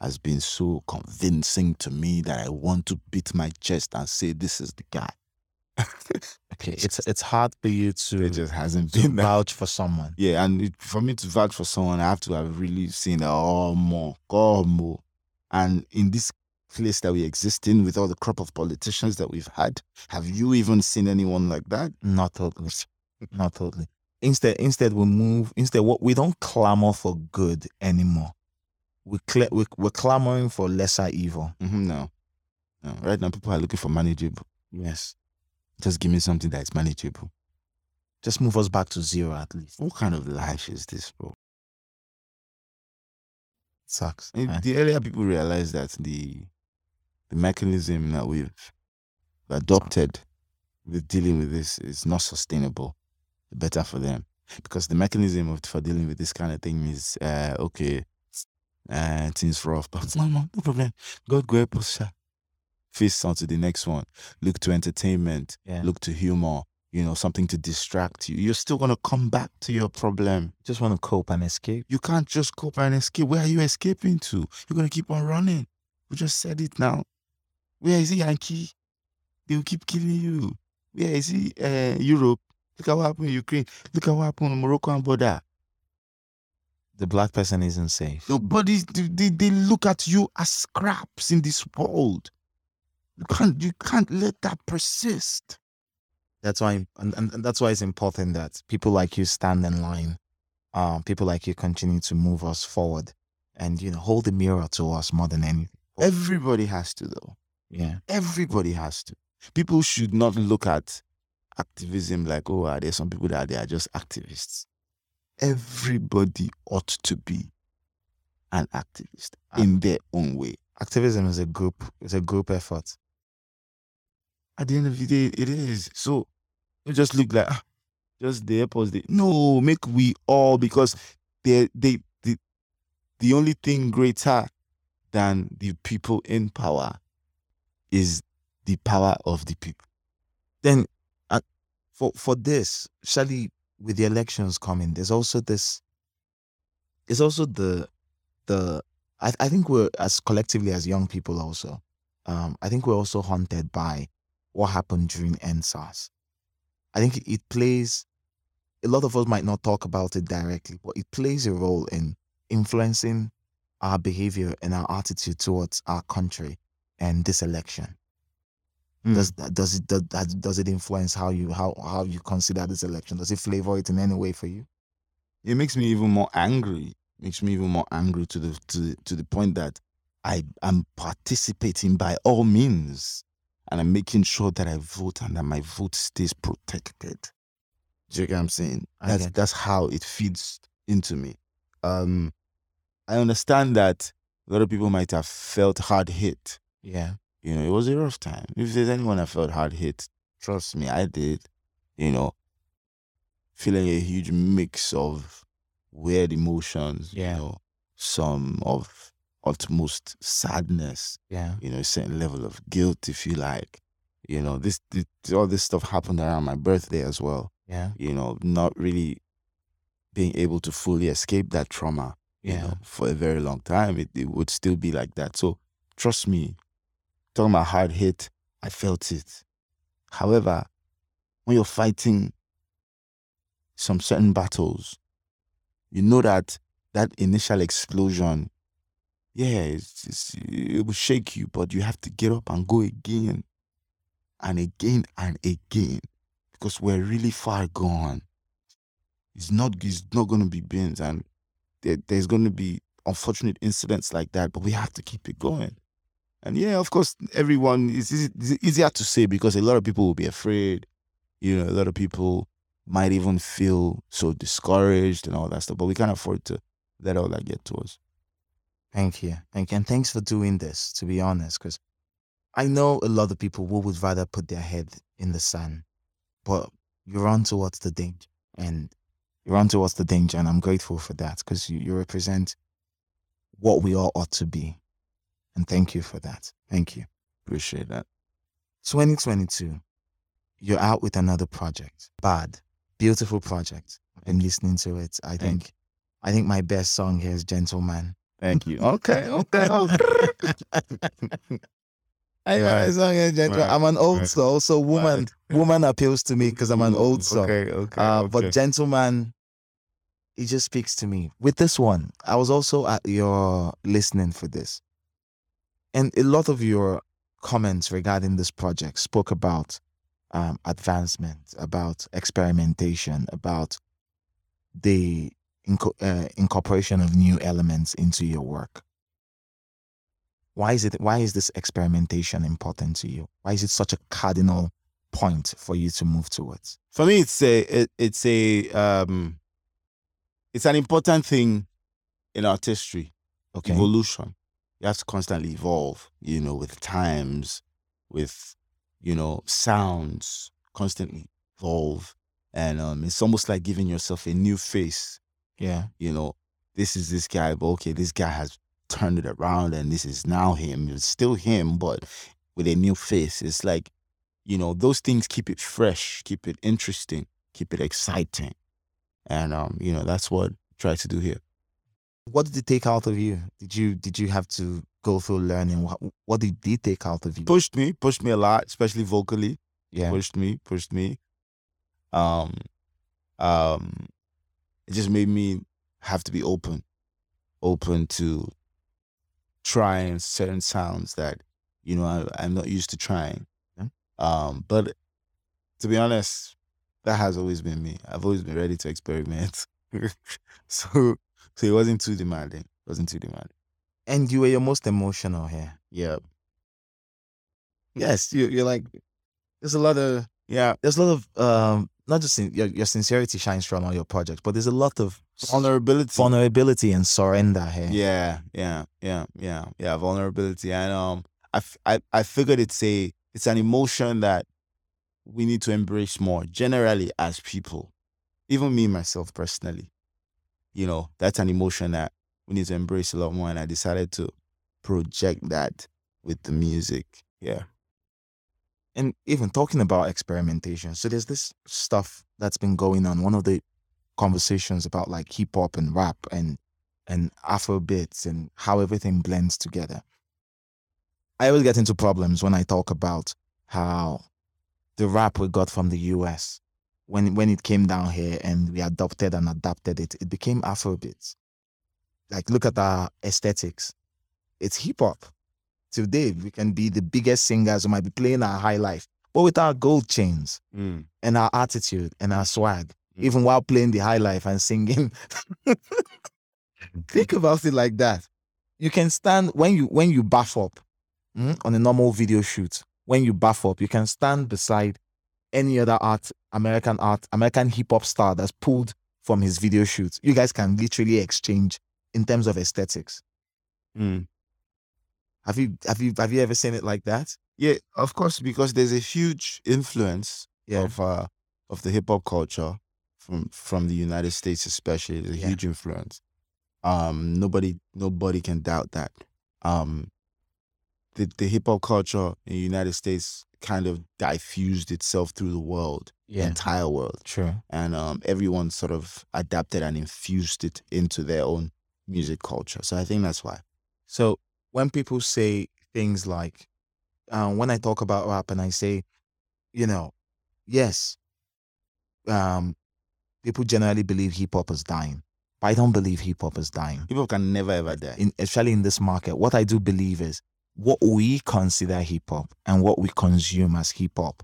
has been so convincing to me that i want to beat my chest and say this is the guy Okay, it's it's hard for you to, it just hasn't been that vouch for someone. yeah and it, for me to vouch for someone i have to have really seen that oh more god more and in this place that we exist in with all the crop of politicians that we've had have you even seen anyone like that Not totally. Not totally. Instead, instead we move. Instead, what we don't clamor for good anymore. We cl- we we're clamoring for lesser evil. hmm no no right now people are looking for manageable Yes. Just give me something that's manageable Just move us back to zero at least. what kind of life is this bro Sucks. And eh? the earlier people realize that the the mechanism that we've adopted with dealing with this is not sustainable, the better for them. Because the mechanism of for dealing with this kind of thing is uh okay, uh things rough, but no, no, no problem. God go help us. sha. Face on to the next one. Look to entertainment. Yeah. Look to humor. You know, something to distract you. You're still gonna come back to your problem. Just want to cope and escape. You can't just cope and escape. Where are you escaping to? You're gonna keep on running. We just said it now. Where is he, Yankee? They will keep killing you. Where is he? Uh, Europe. Look at what happened in Ukraine. Look at what happened on Moroccan border. The black person isn't safe. Nobody, they, they, they look at you as scraps in this world. You can't, you can't let that persist. That's why, and, and and that's why it's important that people like you stand in line. Um, people like you continue to move us forward, and you know, hold the mirror to us more than anything. Everybody has to, though. Yeah, Everybody has to. People should not look at activism like, oh, are there some people that they are just activists? Everybody ought to be an activist in their own way. activism is a group. It's a group effort. At the end of the day, it is. So just look like ah, just the airports. No, make we all because they they the the only thing greater than the people in power is the power of the people. Then, uh, for for this, Shally, with the elections coming, there's also this. There's also the, the. I I think we're as collectively as young people also. Um, I think we're also haunted by what happened during EndSARS. I think it plays. A lot of us might not talk about it directly, but it plays a role in influencing our behavior and our attitude towards our country and this election Hmm. does does it does, that, does it influence how you how how you consider this election does it flavor it in any way for you it makes me even more angry. Makes me even more angry to the to to the point that I am participating by all means, and I'm making sure that I vote and that my vote stays protected. Do you get what I'm saying? That's that's how it feeds into me. Um, I understand that A lot of people might have felt hard hit. Yeah. You know, it was a rough time. If there's anyone that felt hard hit, trust me, I did. You know, feeling a huge mix of weird emotions. Yeah. You know, some of utmost sadness. Yeah. You know, a certain level of guilt, if you like. You know, this, this all this stuff happened around my birthday as well. Yeah. You know, not really being able to fully escape that trauma you Yeah. know, for a very long time. It, it would still be like that. So trust me, talking about hard hit, I felt it. However, when you're fighting some certain battles, you know that that initial explosion, yeah, it's, it's, it will shake you, but you have to get up and go again and again and again because we're really far gone. It's not, it's not going to be bins and there, there's going to be unfortunate incidents like that, but we have to keep it going. And yeah, of course, everyone is easier to say because a lot of people will be afraid. You know, a lot of people might even feel so discouraged and all that stuff, but we can't afford to let all that get to us. Thank you. Thank you. And thanks for doing this, to be honest, because I know a lot of people who would rather put their head in the sand, but you run towards the danger and you run towards the danger. And I'm grateful for that because you, you represent what we all ought to be. And thank you for that. Thank you. Appreciate that. 2022, you're out with another project. BAHD, beautiful project. I've been listening to it. I Thank think, I think my best song here is Gentleman. Thank you. Okay, okay. Know Right. my song is Gentleman. Right. I'm an old Right. soul, so woman, woman appeals to me because I'm an old soul. Okay, okay. Uh, okay. But Gentleman, it just speaks to me. With this one, I was also at your listening for this. And a lot of your comments regarding this project spoke about um, advancement, about experimentation, about the inco- uh, incorporation of new elements into your work. Why is it? Why is this experimentation important to you? Why is it such a cardinal point for you to move towards? for me it's a it, it's a um it's an important thing in artistry Okay. evolution you have to constantly evolve you know with times with you know sounds constantly evolve and um it's almost like giving yourself a new face Yeah. you know this is this guy but okay this guy has turned it around and this is now him it's still him but with a new face it's like you know those things keep it fresh keep it interesting keep it exciting and um you know that's what I try to do here What did it take out of you? Did you did you have to go through learning? What what did it take out of you? pushed me pushed me a lot especially vocally yeah. pushed me pushed me um um it just made me have to be open open to trying certain sounds that you know I, i'm not used to trying. Yeah. um but to be honest that has always been me. I've always been ready to experiment. So so it wasn't too demanding it wasn't too demanding. And you were your most emotional here. yeah. Yes, you you're like there's a lot of yeah. there's a lot of um not just in, your your sincerity shines from all your projects, but there's a lot of vulnerability vulnerability and surrender here. Yeah, yeah, yeah, yeah, yeah. Vulnerability, and um, I, f- I, I figured it's a, it's an emotion that we need to embrace more generally as people. Even me myself personally, you know, that's an emotion that we need to embrace a lot more. And I decided to project that with the music. Yeah. And even talking about experimentation, so there's this stuff that's been going on. One of the conversations about like hip hop and rap and and Afro beats and how everything blends together. I always get into problems when I talk about how the rap we got from the US, when when it came down here and we adopted and adapted it, it became Afro beats. Like look at our aesthetics. It's hip hop. Today we can be the biggest singers, we might be playing our high life, but with our gold chains Mm. and our attitude and our swag, Mm. even while playing the high life and singing. Think about it like that. You can stand when you when you buff up mm, on a normal video shoot. When you buff up, you can stand beside any other art, American art, American hip hop star that's pulled from his video shoots. You guys can literally exchange in terms of aesthetics. Have you have you have you ever seen it like that? Yeah, of course, because there's a huge influence Yeah. of uh of the hip hop culture from from the United States, especially. There's a Yeah. huge influence. Um, nobody nobody can doubt that. Um, the the hip hop culture in the United States kind of diffused itself through the world, the entire world, True. and um, everyone sort of adapted and infused it into their own music culture. So I think that's why. So when people say things like, uh, when I talk about rap and I say, you know, yes, um, people generally believe hip hop is dying, but I don't believe hip hop is dying. Hip hop can never ever die. In, especially in this market, what I do believe is what we consider hip hop and what we consume as hip hop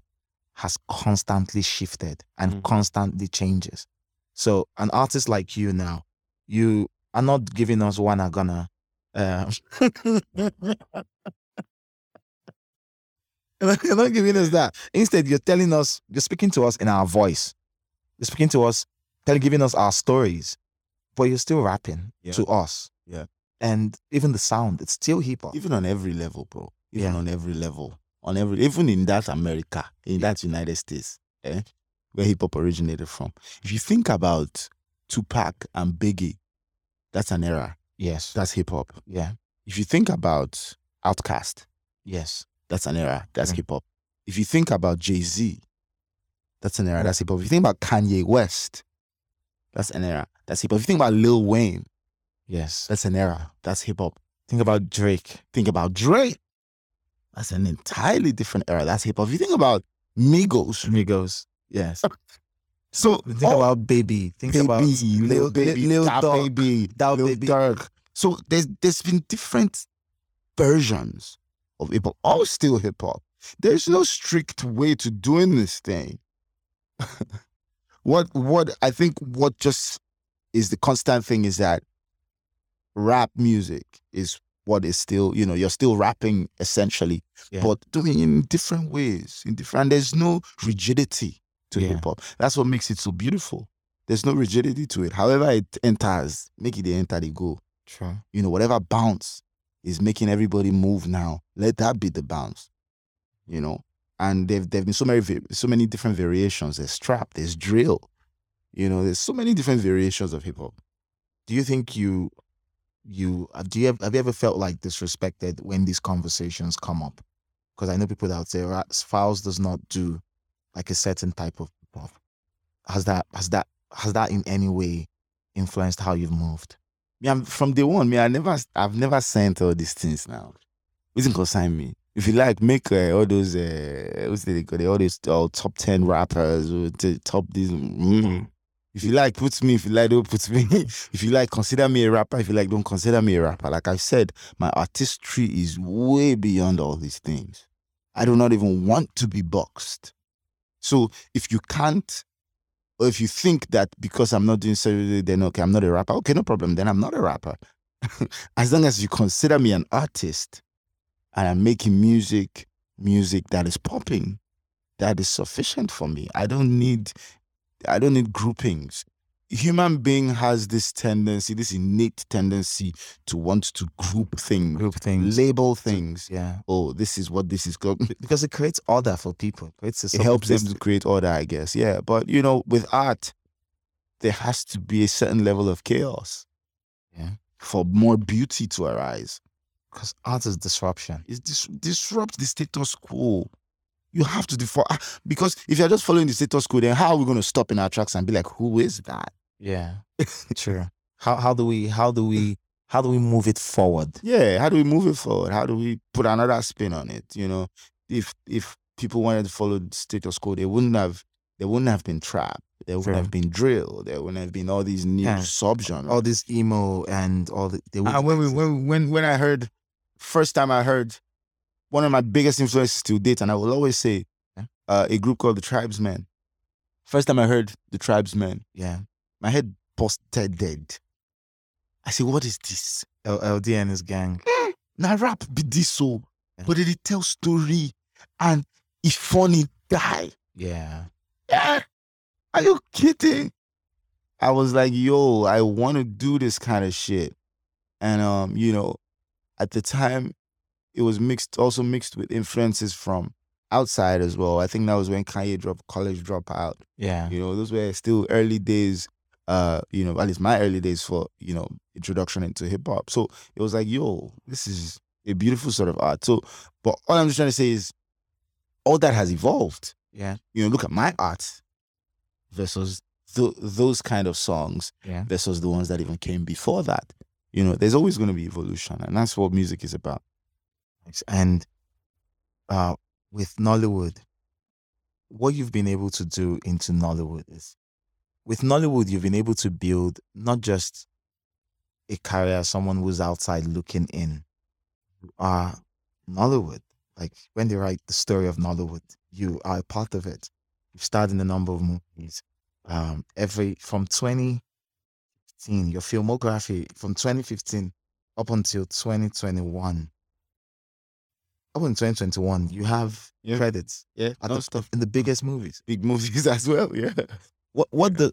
has constantly shifted and Mhm. constantly changes. So an artist like you now, you are not giving us one are uh, you're not giving us that. Instead, you're telling us, you're speaking to us in our voice. You're speaking to us, telling, giving us our stories, but you're still rapping Yeah. to us. Yeah. And even the sound, it's still hip hop. even on every level, bro. Even Yeah. on every level, on every, even in that America, in that United States, eh, where hip hop originated from. If you think about Tupac and Biggie, that's an era. Yes. That's hip hop. Yeah. If you think about Outkast, Yes. that's an era. That's Mm. hip hop. If you think about Jay Z, that's an era. That's hip hop. If you think about Kanye West, that's an era. That's hip hop. If you think about Lil Wayne, Yes. that's an era. That's hip hop. Think about Drake. think about Drake, that's an entirely different era. That's hip hop. If you think about Migos, Migos. Yes. so Think all- about Baby. Think Baby, about Lil Baby, Lil Da Durk. Baby, Lil Baby. Durk. So there's there's been different versions of hip hop, all still hip hop. There's no strict way to doing this thing. what what I think what just is the constant thing is that rap music is what is still, you know, you're still rapping essentially, Yeah. but doing it in different ways, in different and there's no rigidity to Yeah. hip hop. That's what makes it so beautiful. There's no rigidity to it. However it enters, make it the enter they go. True. You know, whatever bounce is making everybody move now. Let that be the bounce. You know, and there've there've been so many so many different variations. There's trap, there's drill. You know, there's so many different variations of hip hop. Do you think you you uh, do you have, have you ever felt like disrespected when these conversations come up? Because I know people that would say "Right, Falz does not do like a certain type of hop. Has that has that has that in any way influenced how you've moved? Me, I'm from day one. Me, I never, I've never sent all these things now. Reason consign me. If you like, make uh, all those, uh, what's they call? All these uh, top ten rappers, the top these. Mm. If you like, put me. If you like, don't put me. if you like, consider me a rapper. If you like, don't consider me a rapper. Like I said, my artistry is way beyond all these things. I do not even want to be boxed. So if you can't or if you think that because I'm not doing serious, then okay, I'm not a rapper. Okay, no problem. Then I'm not a rapper. as long as you consider me an artist and I'm making music, music that is popping, that is sufficient for me. I don't need I don't need groupings. Human being has this tendency, this innate tendency to want to group things, Group things. label things. Yeah. Oh, this is what this is called. Because it creates order for people. It a it helps them to create order, I guess. Yeah. But you know, with art, there has to be a certain level of chaos. Yeah. For more beauty to arise. because art is disruption. It dis- disrupt the status quo. You have to default ah, because if you're just following the status quo, then how are we going to stop in our tracks and be like, who is that? Yeah. True. How how do we how do we how do we move it forward? Yeah, how do we move it forward? How do we put another spin on it? You know, if if people wanted to follow the status quo, they wouldn't have they wouldn't have been trapped. there wouldn't True. have been drill, there wouldn't have been all these new Yeah. subgenres. All this emo and all the they And when, we, when when when I heard first time I heard one of my biggest influences to date, and I will always say uh, a group called the Trybesmen. First time I heard the Trybesmen, yeah. my head busted dead. I said, "What is this? L- eLDee and his gang. Now rap be this so, Yeah. but they tell story and it's funny die. Yeah. Yeah. Are you kidding? I was like, yo, I want to do this kind of shit. And um, you know, at the time, it was mixed, also mixed with influences from outside as well. I think that was when Kanye dropped College Dropout. Yeah. You know, those were still early days. Uh, you know, at least my early days for you know introduction into hip hop. So it was like, yo, this is a beautiful sort of art. So, but all I'm just trying to say is, all that has evolved. Yeah. You know, look at my art versus th- those kind of songs Yeah. versus the ones that even came before that. You know, there's always going to be evolution, and that's what music is about. And uh, with Nollywood, what you've been able to do into Nollywood is with Nollywood, you've been able to build not just a career, someone who's outside looking in. You are Nollywood. Like when they write the story of Nollywood, you are a part of it. You've starred in a number of movies. Um, every from 2015, your filmography from 2015 up until 2021 up in 2021, you have Yeah. credits Yeah, at the, stuff, in the biggest movies. big movies as well. Yeah, What what the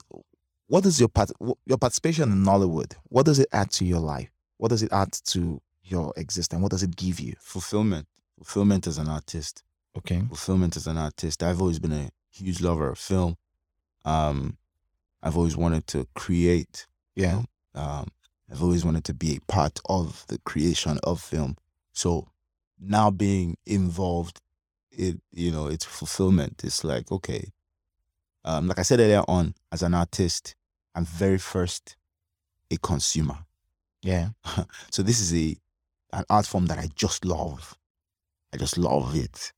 what does your part your participation in Nollywood? What does it add to your life? What does it add to your existence? What does it give you? fulfillment, fulfillment as an artist. Okay. fulfillment as an artist. I've always been a huge lover of film. Um, I've always wanted to create. Yeah. Um, I've always wanted to be a part of the creation of film. So now being involved, it you know, it's fulfillment. It's like okay. Um, like I said earlier on, as an artist, I'm very first a consumer. Yeah. So this is a an art form that I just love. I just love it.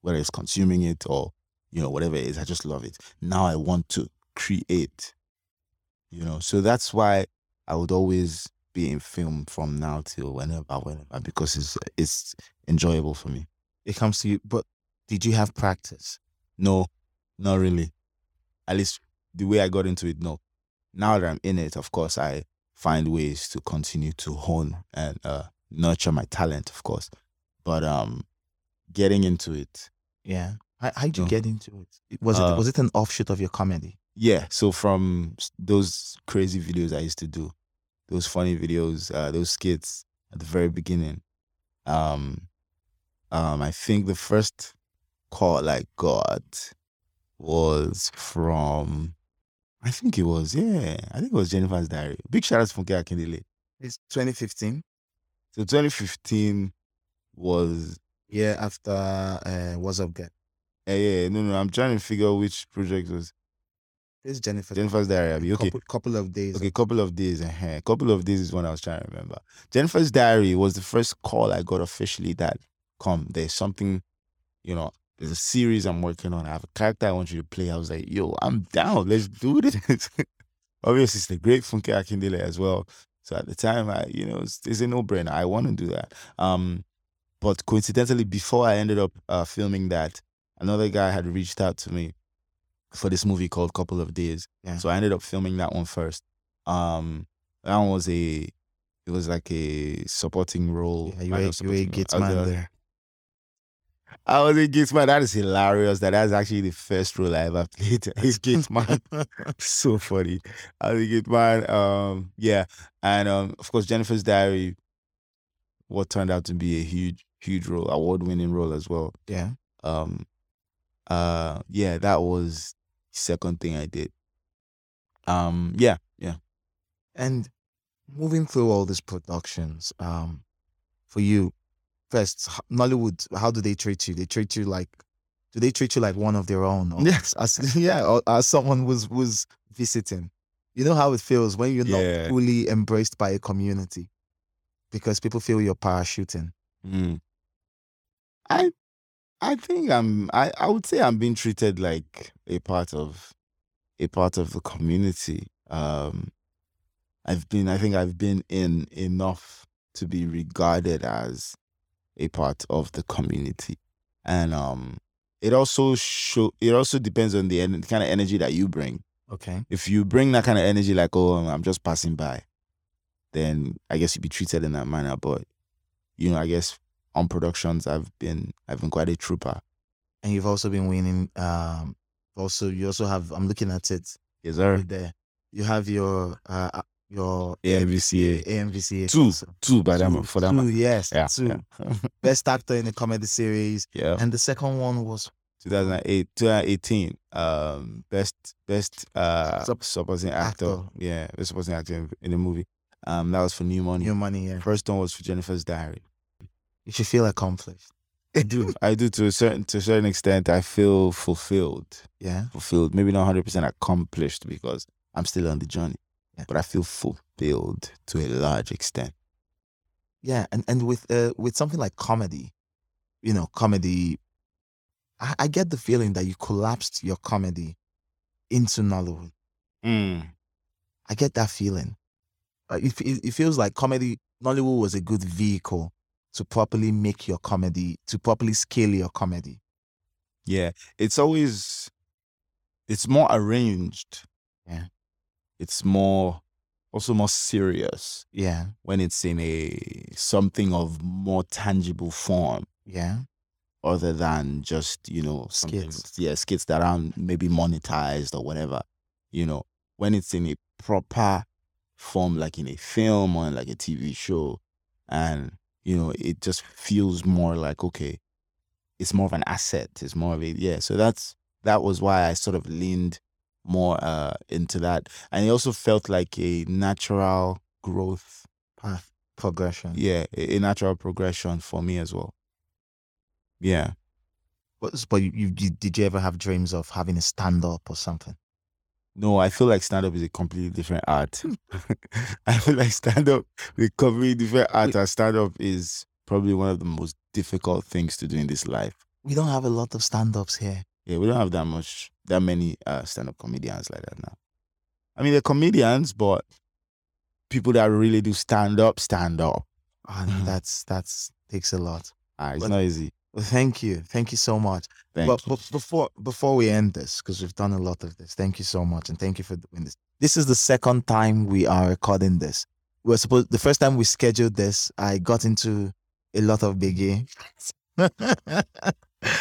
Whether it's consuming it or, you know, whatever it is, I just love it. Now I want to create. You know, so that's why I would always be in film from now till whenever, whenever, because it's it's enjoyable for me. It comes to you, but did you have practice? No, not really. At least the way I got into it, no. Now that I'm in it, of course, I find ways to continue to hone and uh, nurture my talent, of course. But um, getting into it, Yeah. How how'd you No. get into it? Was it Uh, was it an offshoot of your comedy? yeah. So from those crazy videos I used to do, those funny videos, uh, those skits at the very beginning, um, um, I think the first call I got was from, I think it was, yeah, I think it was Jennifer's Diary. Big shout out to Funke Akindele. It's 2015. So 2015 was, Yeah, after uh, Wazup Guy? eh, yeah, no, no, I'm trying to figure out which project was This is Jennifer. Jennifer's Diary. Okay, Couple, couple of days. Okay, a couple of days. A couple of days is when I was trying to remember. Jennifer's Diary was the first call I got officially that come. There's something, you know. There's a series I'm working on. I have a character I want you to play. I was like, yo, I'm down. Let's do this. Obviously, it's the great Funke Akindele as well. So at the time, I, you know, it's, it's a no-brainer. I want to do that. Um, but coincidentally, before I ended up uh, filming that, another guy had reached out to me for this movie called Couple of Days. Yeah. So I ended up filming that one first. Um, that one was a, it was like a supporting role. Yeah, you were, of you were a. Gates man a- there. I was a Gates man. That is hilarious. That that's actually the first role I ever played. He's Gates man. so funny. I was a Gates man. Um, yeah, and um, of course Jennifer's Diary. What turned out to be a huge, huge role, award-winning role as well. yeah. Um, uh, yeah, that was second thing I did. Um, yeah, yeah. And moving through all these productions, um, for you, first, Nollywood, how do they treat you? They treat you like, do they treat you like one of their own? Or Yes. as, yeah, or as someone was was visiting. You know how it feels when you're Yeah. not fully embraced by a community because people feel you're parachuting. Mm. I I think I'm I, I would say I'm being treated like a part of a part of the community. Um I've been I think I've been in enough to be regarded as a part of the community. And um it also show it also depends on the en- kind of energy that you bring. Okay. If you bring that kind of energy like oh I'm just passing by, then I guess you'd be treated in that manner. But you know, I guess on productions I've been I've been quite a trooper. And you've also been winning. Um, also, you also have. I'm looking at it Yes, sir. right there. You have your uh, uh, your AMVCA. AMVCA. Two, also. two by them for that. two, yes, Yeah, two. yeah. Best actor in a comedy series, yeah. and the second one was 2008, 2018. Um, best best uh Sup- supporting actor. actor. Yeah, best supporting actor in, in the movie. Um, that was for New Money. Your Money. Yeah, First one was for Jennifer's Diary. You should feel accomplished. I do. I do to a certain to a certain extent. I feel fulfilled. Yeah, Fulfilled. Maybe not hundred percent accomplished because I'm still on the journey. Yeah. But I feel fulfilled to a large extent. yeah, and and with uh with something like comedy, you know, comedy. I, I get the feeling that you collapsed your comedy into Nollywood. Mm. I get that feeling. Uh, it, it, it feels like comedy, Nollywood was a good vehicle to properly make your comedy, to properly scale your comedy. Yeah. It's always it's more arranged. Yeah. It's more also more serious Yeah, when it's in a something of more tangible form yeah, other than just, you know, Skits. Yeah, skits that aren't maybe monetized or whatever. You know, when it's in a proper form, like in a film or like a TV show, and you know, it just feels more like okay, it's more of an asset. It's more of a yeah. So that's that was why I sort of leaned more uh into that, and it also felt like a natural growth. path progression. Yeah, a, a natural progression for me as well. Yeah. But, but you, you, you- did you ever have dreams of having a stand up or something? No, I feel like stand up is a completely different art. I feel like stand up is completely different art, and stand up is probably one of the most difficult things to do in this life. We don't have a lot of stand ups here. Yeah, we don't have that much, that many uh, stand up comedians like that now. I mean, they're comedians, but people that really do stand up, stand up. And that's that's takes a lot. Ah, it's But- not easy. Well, thank you, thank you so much. Thank but, before before we end this, because we've done a lot of this, thank you so much, and thank you for doing this. This is the second time we are recording this. We're supposed the first time we scheduled this, I got into a lot of biggie.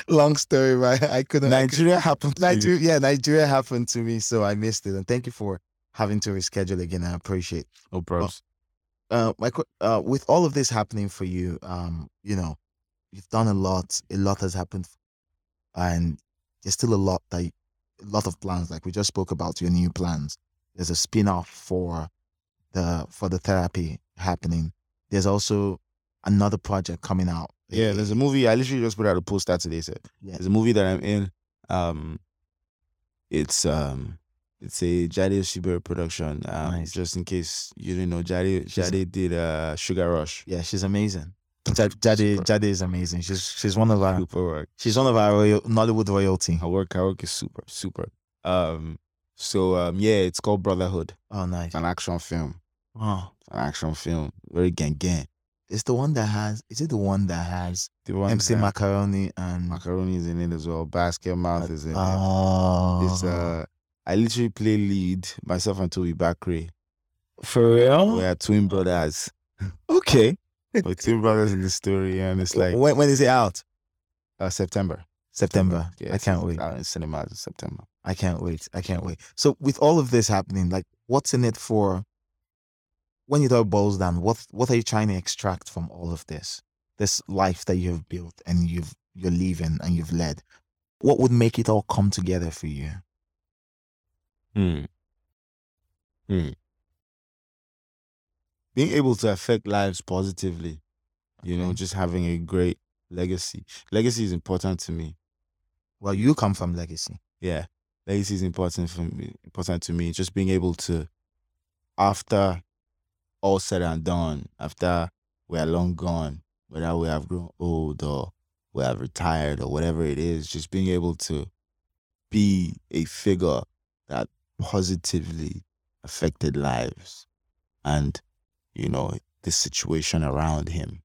Long story, right? I couldn't. I Nigeria happened to you. Nigeria, yeah, Nigeria happened to me, so I missed it. And thank you for having to reschedule again. I appreciate. No props. Uh, my uh, with all of this happening for you, um, you know, you've done a lot. A lot has happened, and there's still a lot that, a lot of plans. Like we just spoke about your new plans. There's a spin-off for the for the therapy happening. There's also another project coming out. Yeah, there's a movie. I literally just put out a post out today. So Yeah. there's a movie that I'm in. Um, it's um, it's a Jade Osiberu production. Um, Nice. just in case you didn't know, Jade Jade did uh Sugar Rush. yeah, she's amazing. Jade, Jade, Super. Jade is amazing. She's she's one of our Super work. she's one of our royal, Nollywood royalty. Her work, her work is super, super. Um, so um, yeah, it's called Brotherhood. Oh, nice. It's an action film. Oh, It's an action film. Very gang gang. it's the one that has. Is it the one that has The one MC that- Macaroni and Macaroni is in it as well. Basketmouth is in it. Oh, It's uh, I literally play lead myself and Tobi Bakre. for real? We are twin brothers. Okay. We're twin brothers in the story, and it's like when when is it out? uh, September. September. Yeah, I can't wait. Out in cinemas in September. I can't wait. I can't wait. So with all of this happening, like what's in it for when it all boils down, what what are you trying to extract from all of this? This life that you've built and you've you're living and you've led. What would make it all come together for you? Hmm. Hmm. Being able to affect lives positively, you know, mm-hmm. just having a great legacy. Legacy is important to me. Well, you come from legacy. Yeah, legacy is important for me. Important to me. Just being able to, after all said and done, after we are long gone, whether we have grown old or we have retired or whatever it is, just being able to be a figure that positively affected lives and, you know, the situation around him.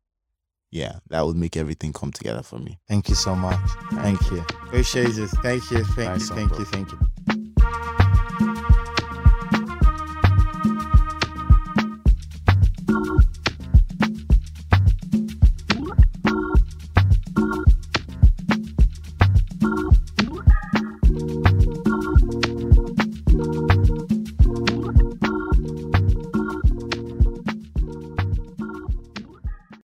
Yeah, that would make everything come together for me. Thank you so much. Thank you. Appreciate it. Thank you. Thank Nice you. one, Thank bro. you. Thank you.